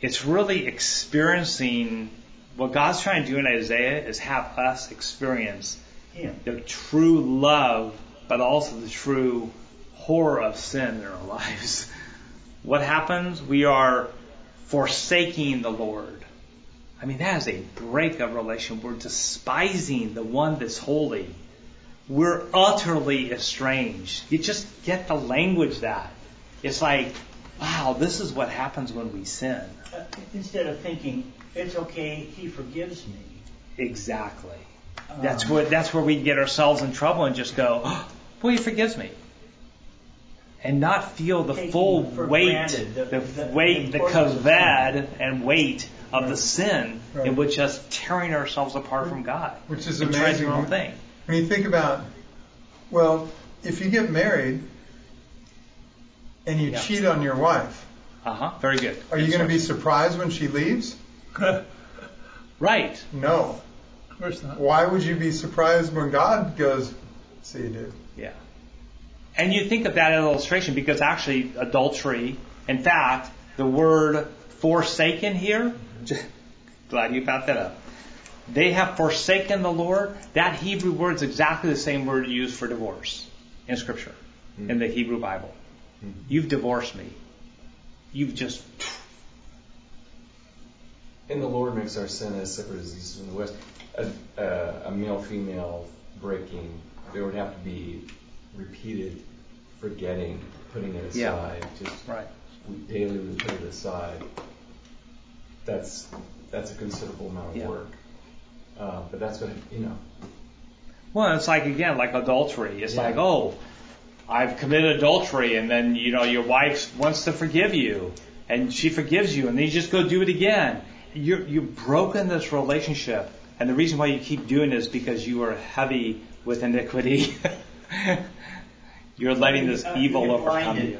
It's really experiencing what God's trying to do in Isaiah is have us experience Him. the true love, but also the true horror of sin in our lives. What happens? We are forsaking the Lord. I mean, that is a break of relation. We're despising the one that's holy. We're utterly estranged. You just get the language that. It's like, wow, this is what happens when we sin. Uh, instead of thinking, it's okay, he forgives me. Exactly. Um, that's what that's where we get ourselves in trouble and just go, oh, well, he forgives me. And not feel the full weight, the, the, the, weight, the, kavod and weight of right. the sin right. in which us tearing ourselves apart from God. Which is amazing. When, thing. when you think about, well, if you get married and you yeah. cheat on your wife, Uh huh. Very good. Are you going to be surprised when she leaves? Right. No. Of course not. Why would you be surprised when God goes, see you did? Yeah. And you think of that illustration because actually adultery, in fact, the word forsaken here, glad you brought that up. They have forsaken the Lord. That Hebrew word is exactly the same word used for divorce in Scripture, in the Hebrew Bible. Mm-hmm. You've divorced me. You've just. And the Lord makes our sin as separate as east and the west. A, a, a male female breaking, there would have to be repeated forgetting, putting it Yeah. aside. Just Right. daily we put it aside. That's that's a considerable amount of Yeah. work. Uh, but that's what you know. Well, it's like again, like adultery. It's Yeah. like, oh, I've committed adultery, and then you know your wife wants to forgive you, and she forgives you, and then you just go do it again. You're you've broken this relationship, and the reason why you keep doing it is because you are heavy with iniquity. You're letting this Uh, evil you're overcome you.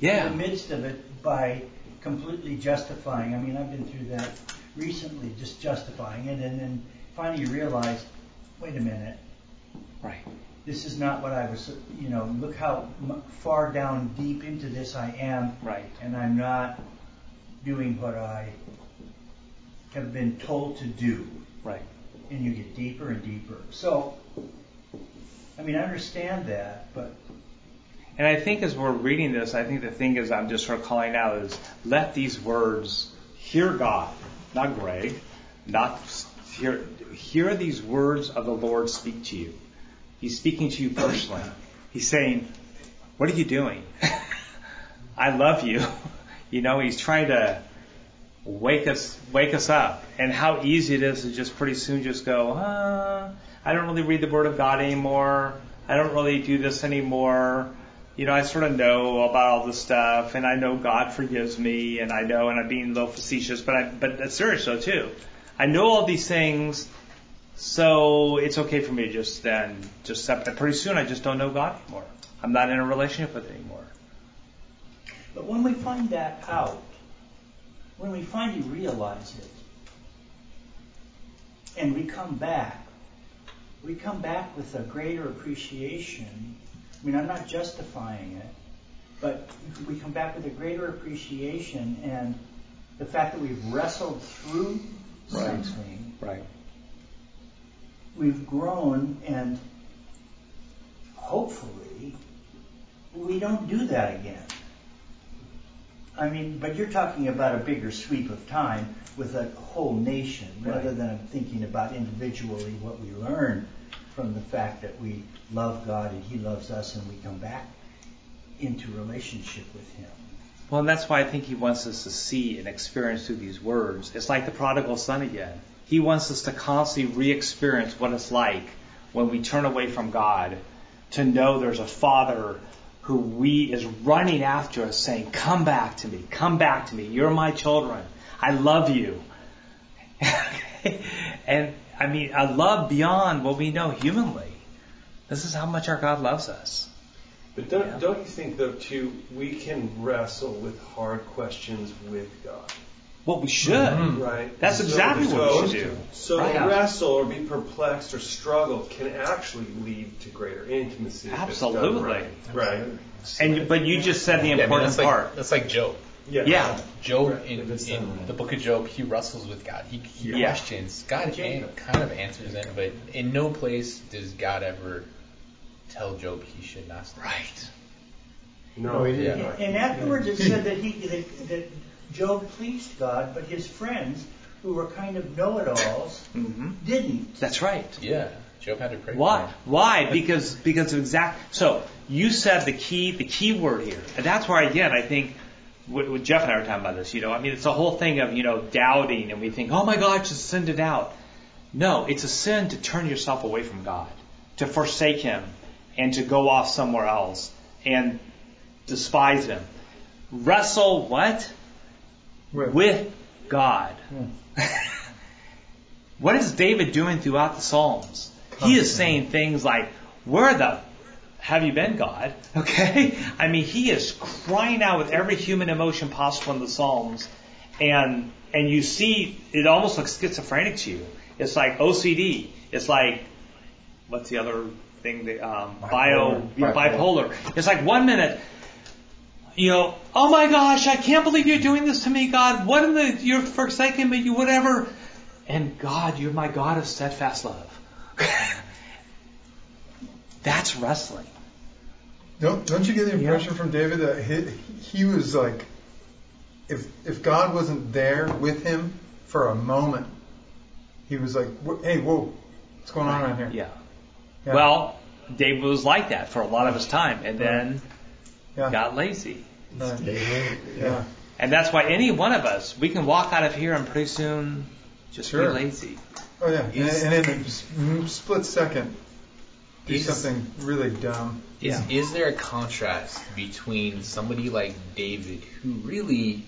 Yeah. In the midst of it by completely justifying. I mean, I've been through that recently, just justifying it, and then finally you realize, wait a minute, Right. this is not what I was, you know, look how far down deep into this I am, Right. and I'm not doing what I have been told to do. Right. And you get deeper and deeper. So, I mean, I understand that, but And I think as we're reading this, I think the thing is I'm just sort of calling out is let these words hear God, not Greg, not hear hear these words of the Lord speak to you. He's speaking to you personally. He's saying, "What are you doing? I love you." You know, he's trying to wake us wake us up. And how easy it is to just pretty soon just go, uh, I don't really read the Word of God anymore. I don't really do this anymore. You know, I sort of know about all this stuff, and I know God forgives me, and I know, and I'm being a little facetious, but I, but that's serious though too. I know all these things, so it's okay for me to just then just that. Pretty soon, I just don't know God anymore. I'm not in a relationship with it anymore. But when we find that out, when we finally realize it, and we come back, we come back with a greater appreciation. I mean, I'm not justifying it, but we come back with a greater appreciation and the fact that we've wrestled through Right. something, Right. we've grown, and hopefully we don't do that again. I mean, but you're talking about a bigger sweep of time with a whole nation, rather Right. than thinking about individually what we learn from the fact that we love God and He loves us, and we come back into relationship with Him. Well, and that's why I think he wants us to see and experience through these words. It's like the prodigal son again. He wants us to constantly re-experience what it's like when we turn away from God, to know there's a Father who we is running after us, saying, "Come back to me, come back to me. You're my children. I love you." and I mean, a love beyond what we know humanly. This is how much our God loves us. But don't, don't you think, though, too, we can wrestle with hard questions with God? What we should. Mm-hmm. Right? That's exactly what we should do. So Right. wrestle or be perplexed or struggle can actually lead to greater intimacy. if it's done Absolutely. Right. right. And but you just said the Yeah, I mean, important that's like, part. That's like Job. Yeah. Yeah. Job in, in the book of Job, he wrestles with God. He, he Yeah. questions. God an- kind of answers it, but in no place does God ever tell Job he should not. Stay. Right. No. He did. Yeah. And afterwards, it said that he that, that Job pleased God, but his friends, who were kind of know-it-alls, hmm didn't. That's right. Yeah, Job had to pray. Why? For him. Why? Because because of exact. So you said the key the key word here, and that's where again I think. With with Jeff and I were talking about this, you know, I mean, it's a whole thing of, you know, doubting, and we think, oh my God, a sin to doubt. No, it's a sin to turn yourself away from God, to forsake Him, and to go off somewhere else, and despise Him. Wrestle what? With. with God. Hmm. what is David doing throughout the Psalms? He is saying things like, Where the have you been, God? Okay? I mean, he is crying out with every human emotion possible in the Psalms. And, and you see, it almost looks schizophrenic to you. It's like OCD. It's like, what's the other thing? The, um, bio, Bipolar. bipolar. It's like one minute, you know, oh my gosh, I can't believe you're doing this to me, God. What in the, you're forsaking me, you whatever. And God, you're my God of steadfast love. That's wrestling. Don't don't you get the impression from David that he, he was like, if if God wasn't there with him for a moment, he was like, hey, whoa, what's going on around here? Yeah. Yeah. Well, David was like that for a lot of his time, and then Yeah. got lazy. Right. Yeah. And that's why any one of us, we can walk out of here and pretty soon just Sure. be lazy. Oh yeah, and, Is- and in a s- m- split second, do Is- something really dumb. Is, is there a contrast between somebody like David, who really,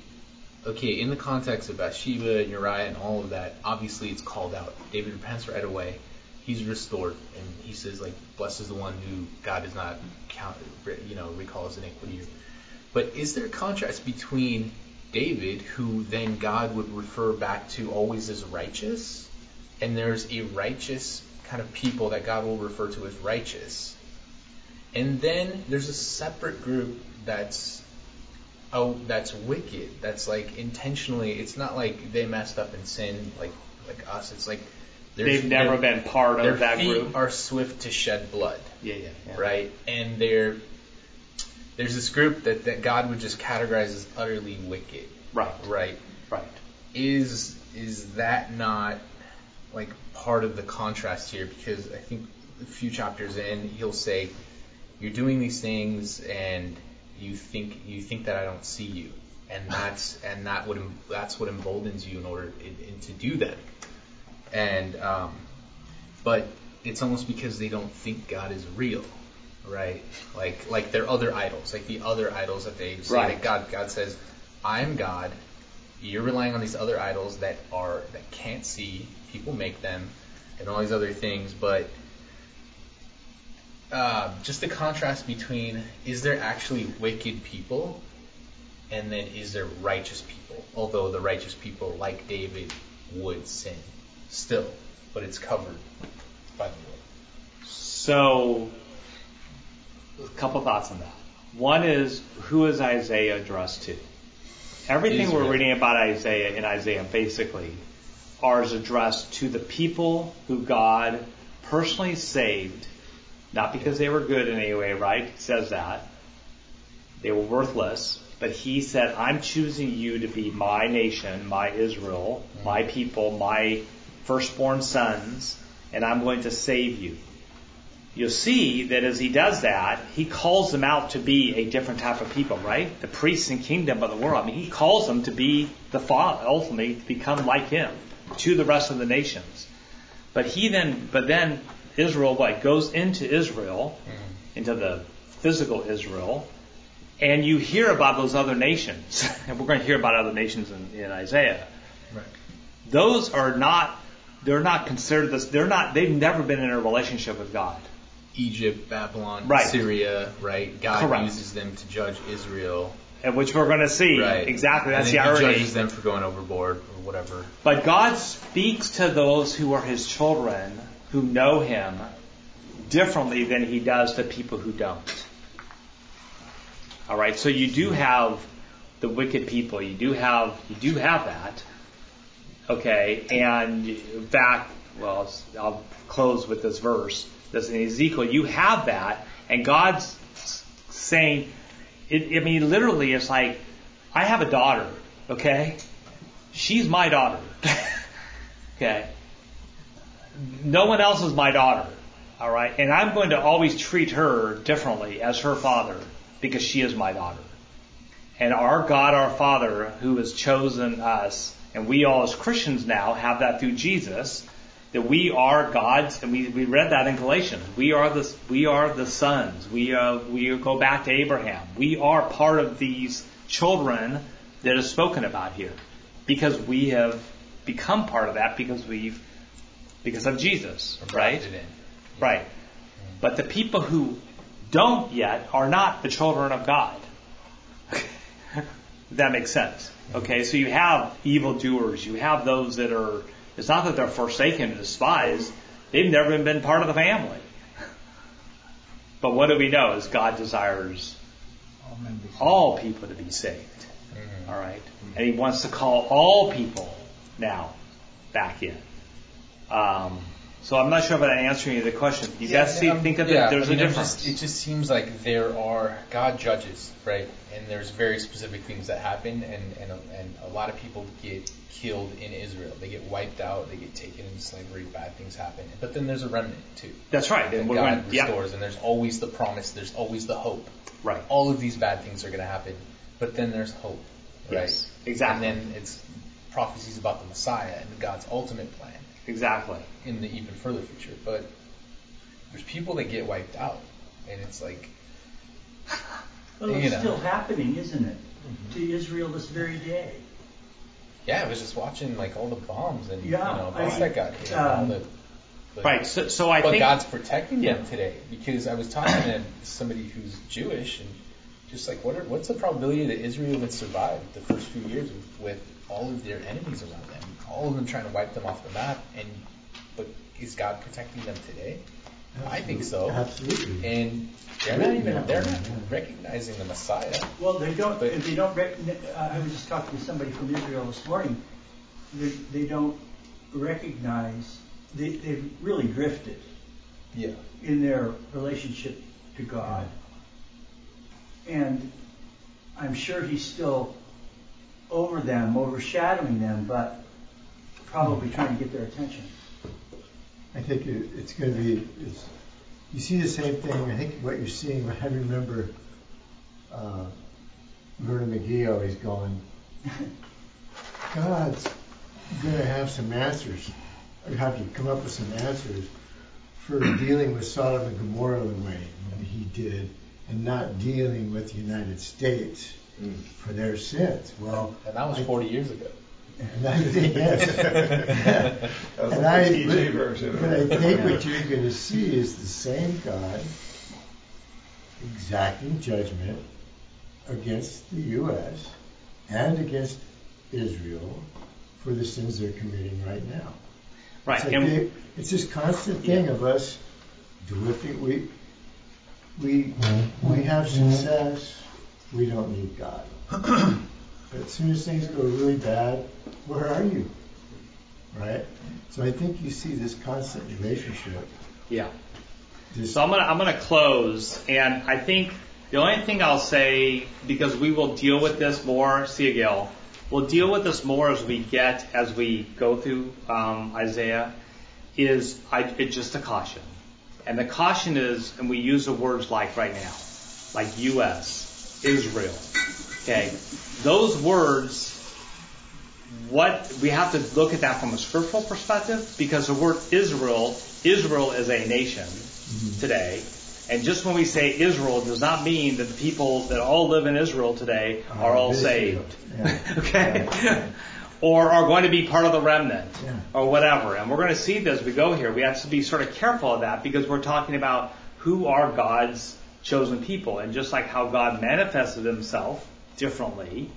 okay, in the context of Bathsheba and Uriah and all of that, obviously it's called out. David repents right away. He's restored, and he says, like, blessed is the one who God does not count, you know, recall his iniquity. But is there a contrast between David, who then God would refer back to always as righteous, and there's a righteous kind of people that God will refer to as righteous? And then there's a separate group that's oh that's wicked. That's like intentionally. It's not like they messed up and sinned like like us. It's like They've never been part of their that feet group. Are swift to shed blood. Yeah, yeah, yeah. Right, and they're there's this group that that God would just categorize as utterly wicked. Right. Right. Right. Is is that not like part of the contrast here? Because I think a few chapters in, he'll say, "You're doing these things, and you think you think that I don't see you, and that's and that would that's what emboldens you in order in, in to do them." And um, but it's almost because they don't think God is real, right? Like like their other idols, like the other idols that they say Right. that God God says, "I am God." You're relying on these other idols that are that can't see. People make them, and all these other things. But uh, just the contrast between is there actually wicked people, and then is there righteous people? Although the righteous people, like David, would sin still, but it's covered by the Lord. So, a couple thoughts on that. One is, who is Isaiah addressed to? Everything Israel. we're reading about Isaiah in Isaiah basically are addressed to the people who God personally saved, not because they were good in any way, right? It says that. They were worthless, but he said, I'm choosing you to be my nation, my Israel, my mm-hmm. people, my firstborn sons, and I'm going to save you. You'll see that as he does that, he calls them out to be a different type of people, right? The priests and kingdom of the world. I mean, he calls them to be the father, ultimately to become like him to the rest of the nations. But he then, but then Israel, what goes into Israel, mm-hmm. into the physical Israel, and you hear about those other nations, and we're going to hear about other nations in, in Isaiah. Right. Those are not, they're not considered this. They're not. They've never been in a relationship with God. Egypt, Babylon, Right. Syria, right? God Correct. uses them to judge Israel. And which we're going to see. Right. Exactly. That's the then he judges them for going overboard or whatever. But God speaks to those who are His children, who know Him, differently than He does to people who don't. All right. So you do have the wicked people. You do have you do have that. Okay. And in fact, well, I'll close with this verse. This in Ezekiel, you have that, and God's saying, it, I mean, literally, it's like, I have a daughter. Okay. She's my daughter. okay. No one else is my daughter. All right. And I'm going to always treat her differently as her father because she is my daughter. And our God, our Father, who has chosen us, and we all as Christians now have that through Jesus, that we are God's, and we, we read that in Galatians. We are the we are the sons. We uh, we go back to Abraham. We are part of these children that is spoken about here, because we have become part of that because we've because of Jesus, right? In. Right. But the people who don't yet are not the children of God. that makes sense. Okay, so you have evildoers, you have those that are, it's not that they're forsaken and despised, they've never even been part of the family. But what do we know is God desires all people to be saved. All right? And He wants to call all people now back in. Um, so I'm not sure if I answering you the question. You Yeah, guys see, um, think of yeah, it, there's I mean, a difference. Just, it just seems like there are God judges, right? And there's very specific things that happen, and and a, and a lot of people get killed in Israel. They get wiped out. They get taken into slavery. Bad things happen. But then there's a remnant too. That's right. that And God yeah. restores, and there's always the promise. There's always the hope. Right. All of these bad things are going to happen, but then there's hope, right? Yes, exactly. And then it's prophecies about the Messiah and God's ultimate plan Exactly. in the even further future. But there's people that get wiped out, and it's like, Well, You it's know. still happening, isn't it? To Israel this very day. yeah, I was just watching like all the bombs and Yeah, you know I- bombs that got hit, and all um, the, the Right. So, so I but think God's protecting them today because I was talking to somebody who's Jewish and just like what are, what's the probability that Israel would survive the first few years with, with all of their enemies around them, all of them trying to wipe them off the map, and but is God protecting them today? I think so. Absolutely. And they're not even they're not recognizing the Messiah. Well, they don't. They don't. rec- uh, I was just talking to somebody from Israel this morning. They, they don't recognize. They, they've really drifted Yeah. in their relationship to God, and I'm sure He's still over them, overshadowing them, but probably trying to get their attention. I think it, it's going to be. It's, you see the same thing. I think what you're seeing. I remember uh, Vernon McGee always going. God's going to have some answers. Or have to come up with some answers for dealing with Sodom and Gomorrah the way he did, and not dealing with the United States for their sins. Well, And that was I- 40 years ago. And I think, yes. That was and like I, but, version. but I think what you're going to see is the same God exacting judgment against the U.S. and against Israel for the sins they're committing right now. right. It's, a And big- it's this constant thing of us doing things. We, we, mm-hmm. we have success. We don't need God. But as soon as things go really bad, where are you? Right? So I think you see this constant relationship. yeah. This, So I'm gonna I'm gonna close, and I think the only thing I'll say because we will deal with this more, see you, Gail. We'll deal with this more as we get as we go through um, Isaiah. Is I, it's just a caution, and the caution is, and we use the words like right now, like U.S., Israel. Okay, those words. What we have to look at that from a scriptural perspective because the word Israel, Israel is a nation today. And just when we say Israel, it does not mean that the people that all live in Israel today are all saved. Yeah. okay? or are going to be part of the remnant Yeah. or whatever. And we're going to see this as we go here. We have to be sort of careful of that because we're talking about who are God's chosen people. And just like how God manifested himself differently,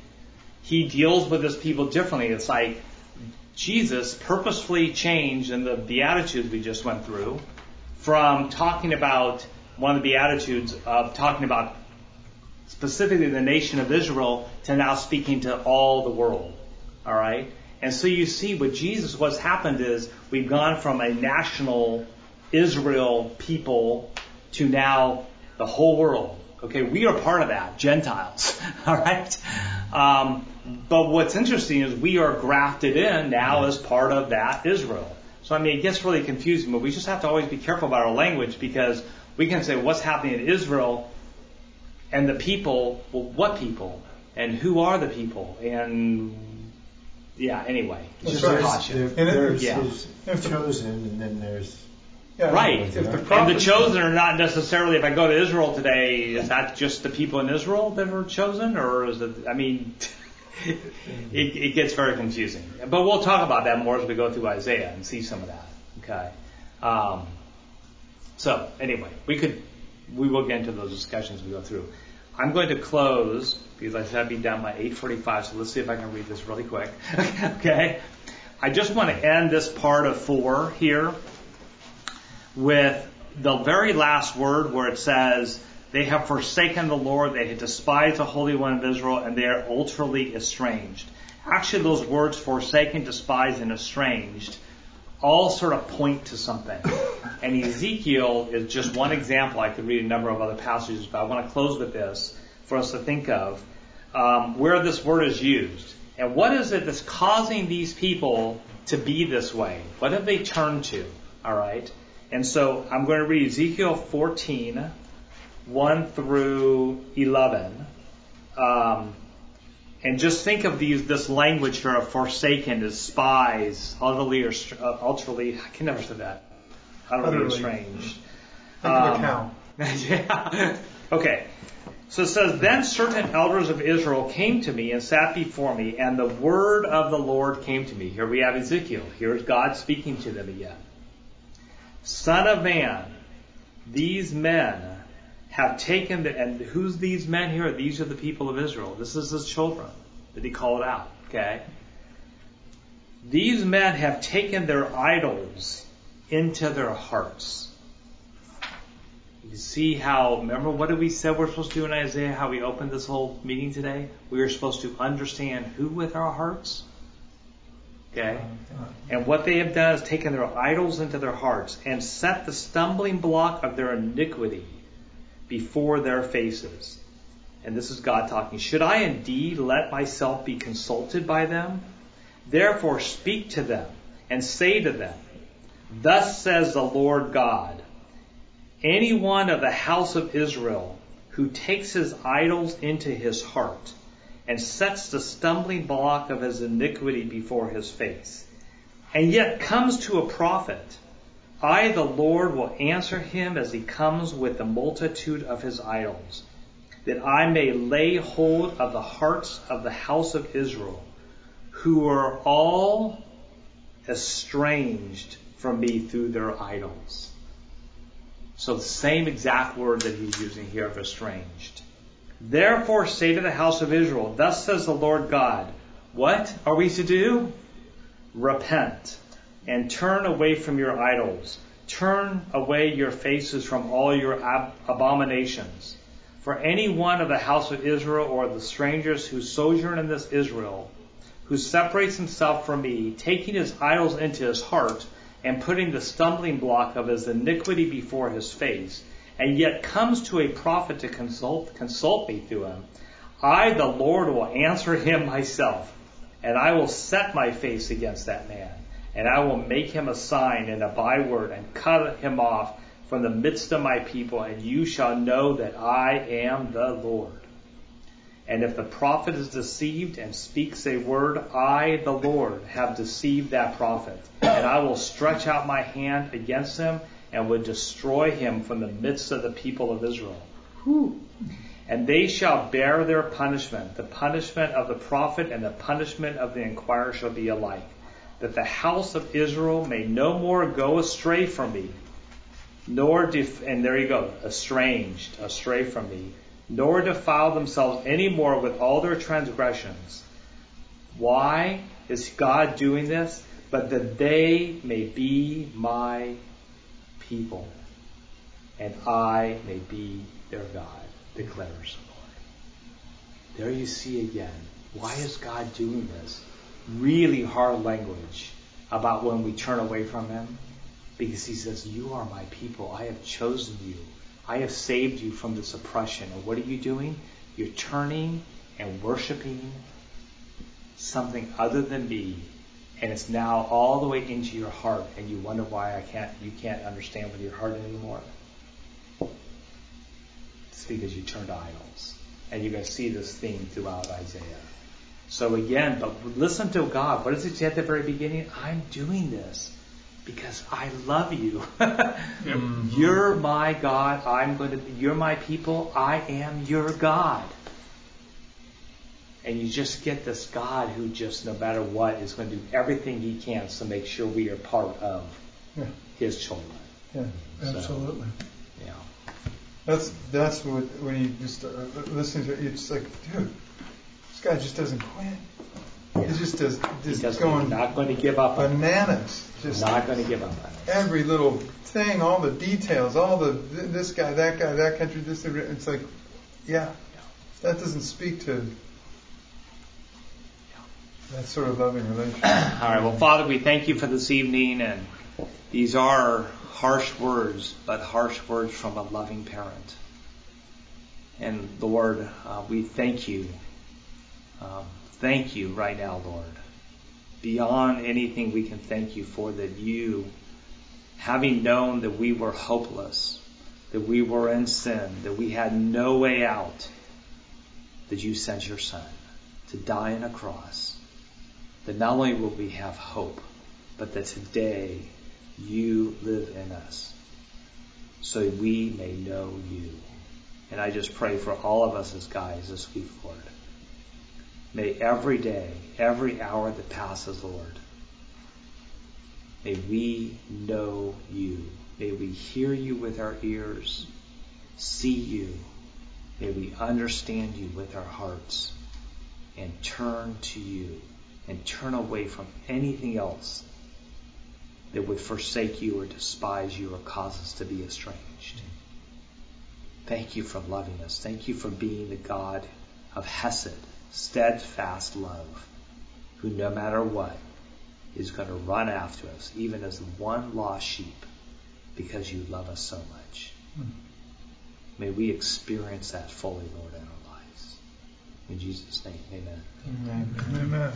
he deals with his people differently. It's like Jesus purposefully changed in the Beatitudes we just went through from talking about one of the Beatitudes of talking about specifically the nation of Israel to now speaking to all the world. All right? And so you see what Jesus, what's happened is we've gone from a national Israel people to now the whole world. Okay, we are part of that, Gentiles. All right? Um, but what's interesting is we are grafted in now as part of that Israel. So I mean, it gets really confusing, but we just have to always be careful about our language because we can say what's happening in Israel and the people. Well, what people? And who are the people? And yeah, anyway, That's just a right. caution. there, And it- there's yeah. his chosen, and then there's Yeah, Right. The And the chosen are not necessarily, if I go to Israel today, is that just the people in Israel that were chosen? Or is it, I mean, it, it gets very confusing. But we'll talk about that more as we go through Isaiah and see some of that. Okay. Um, so, anyway, we could we will get into those discussions as we go through. I'm going to close because I said I'd be done by 8:45. So let's see if I can read this really quick. okay. I just want to end this part of four here with the very last word where it says, They have forsaken the Lord, they have despised the Holy One of Israel, and they are ultrally estranged. Actually, those words, forsaken, despised, and estranged, all sort of point to something. And Ezekiel is just one example. I could read a number of other passages, but I want to close with this for us to think of um, where this word is used. And what is it that's causing these people to be this way? What have they turned to? All right. And so I'm going to read Ezekiel 14, 1 through 11. Um, and just think of these, this language here of forsaken, spies, utterly, or, uh, ultrally, I can never say that. Utterly, Utterly. estranged. Think of a cow. yeah. Okay. So it says, Then certain elders of Israel came to me and sat before me, and the word of the Lord came to me. Here we have Ezekiel. Here's God speaking to them again. Son of man, these men have taken the, and who's these men here? These are the people of Israel. This is his children that he called out. Okay? These men have taken their idols into their hearts. You see how, remember what did we say we're supposed to do in Isaiah, how we opened this whole meeting today? We are supposed to understand who with our hearts? Okay? Oh, and what they have done is taken their idols into their hearts and set the stumbling block of their iniquity before their faces. And this is God talking. Should I indeed let myself be consulted by them? Therefore speak to them and say to them, Thus says the Lord God, any one of the house of Israel who takes his idols into his heart and sets the stumbling block of his iniquity before his face, and yet comes to a prophet, I, the Lord, will answer him as he comes with the multitude of his idols, that I may lay hold of the hearts of the house of Israel, who are all estranged from me through their idols. So the same exact word that he's using here of estranged. Therefore say to the house of Israel, Thus says the Lord God, What are we to do? Repent and turn away from your idols. Turn away your faces from all your ab- abominations. For any one of the house of Israel or the strangers who sojourn in this Israel, who separates himself from me, taking his idols into his heart, and putting the stumbling block of his iniquity before his face, and yet comes to a prophet to consult, consult me through him, I, the Lord, will answer him myself, and I will set my face against that man, and I will make him a sign and a byword, and cut him off from the midst of my people, and you shall know that I am the Lord. And if the prophet is deceived and speaks a word, I, the Lord, have deceived that prophet. And I will stretch out my hand against him and would destroy him from the midst of the people of Israel. Whew. And they shall bear their punishment. The punishment of the prophet and the punishment of the inquirer shall be alike. That the house of Israel may no more go astray from me, nor def- and there you go, estranged, astray from me, nor defile themselves any more with all their transgressions. Why is God doing this? But that they may be my people, and I may be their God, declares the Lord. There you see again. Why is God doing this? Really hard language about when we turn away from Him. Because He says, You are my people. I have chosen you. I have saved you from this oppression. And what are you doing? You're turning and worshiping something other than me. And it's now all the way into your heart, and you wonder why I can't you can't understand with your heart anymore. It's because you turned to idols. And you're going to see this theme throughout Isaiah. So again, but listen to God. What does it say at the very beginning? I'm doing this because I love you. You're my God. I'm going to be, you're my people. I am your God. And you just get this God who just, no matter what, is going to do everything he can to make sure we are part of Yeah. his children. Yeah. So, Absolutely. yeah. That's that's what when you just uh, listening to it, it's like, dude, this guy just doesn't quit. He just does just doesn't- going not going to give up bananas. Just Not going to give up every little thing, all the details, all the this guy, that guy, that country, this. It's like, yeah, that doesn't speak to that sort of loving relationship. All right. Well, Father, we thank you for this evening, and these are harsh words, but harsh words from a loving parent. And Lord, uh, we thank you. Um, thank you right now, Lord. Beyond anything we can thank you for that you, having known that we were hopeless, that we were in sin, that we had no way out, that you sent your son to die on a cross that not only will we have hope, but that today you live in us so we may know you. And I just pray for all of us as guys this week, Lord. May every day, every hour that passes, Lord, may we know you. May we hear you with our ears, see you. May we understand you with our hearts and turn to you and turn away from anything else that would forsake you or despise you or cause us to be estranged. Thank you for loving us. Thank you for being the God of Hesed, steadfast love, who no matter what is going to run after us, even as one lost sheep, because you love us so much. Hmm. May we experience that fully, Lord, in our lives. In Jesus' name, amen. Amen. Amen.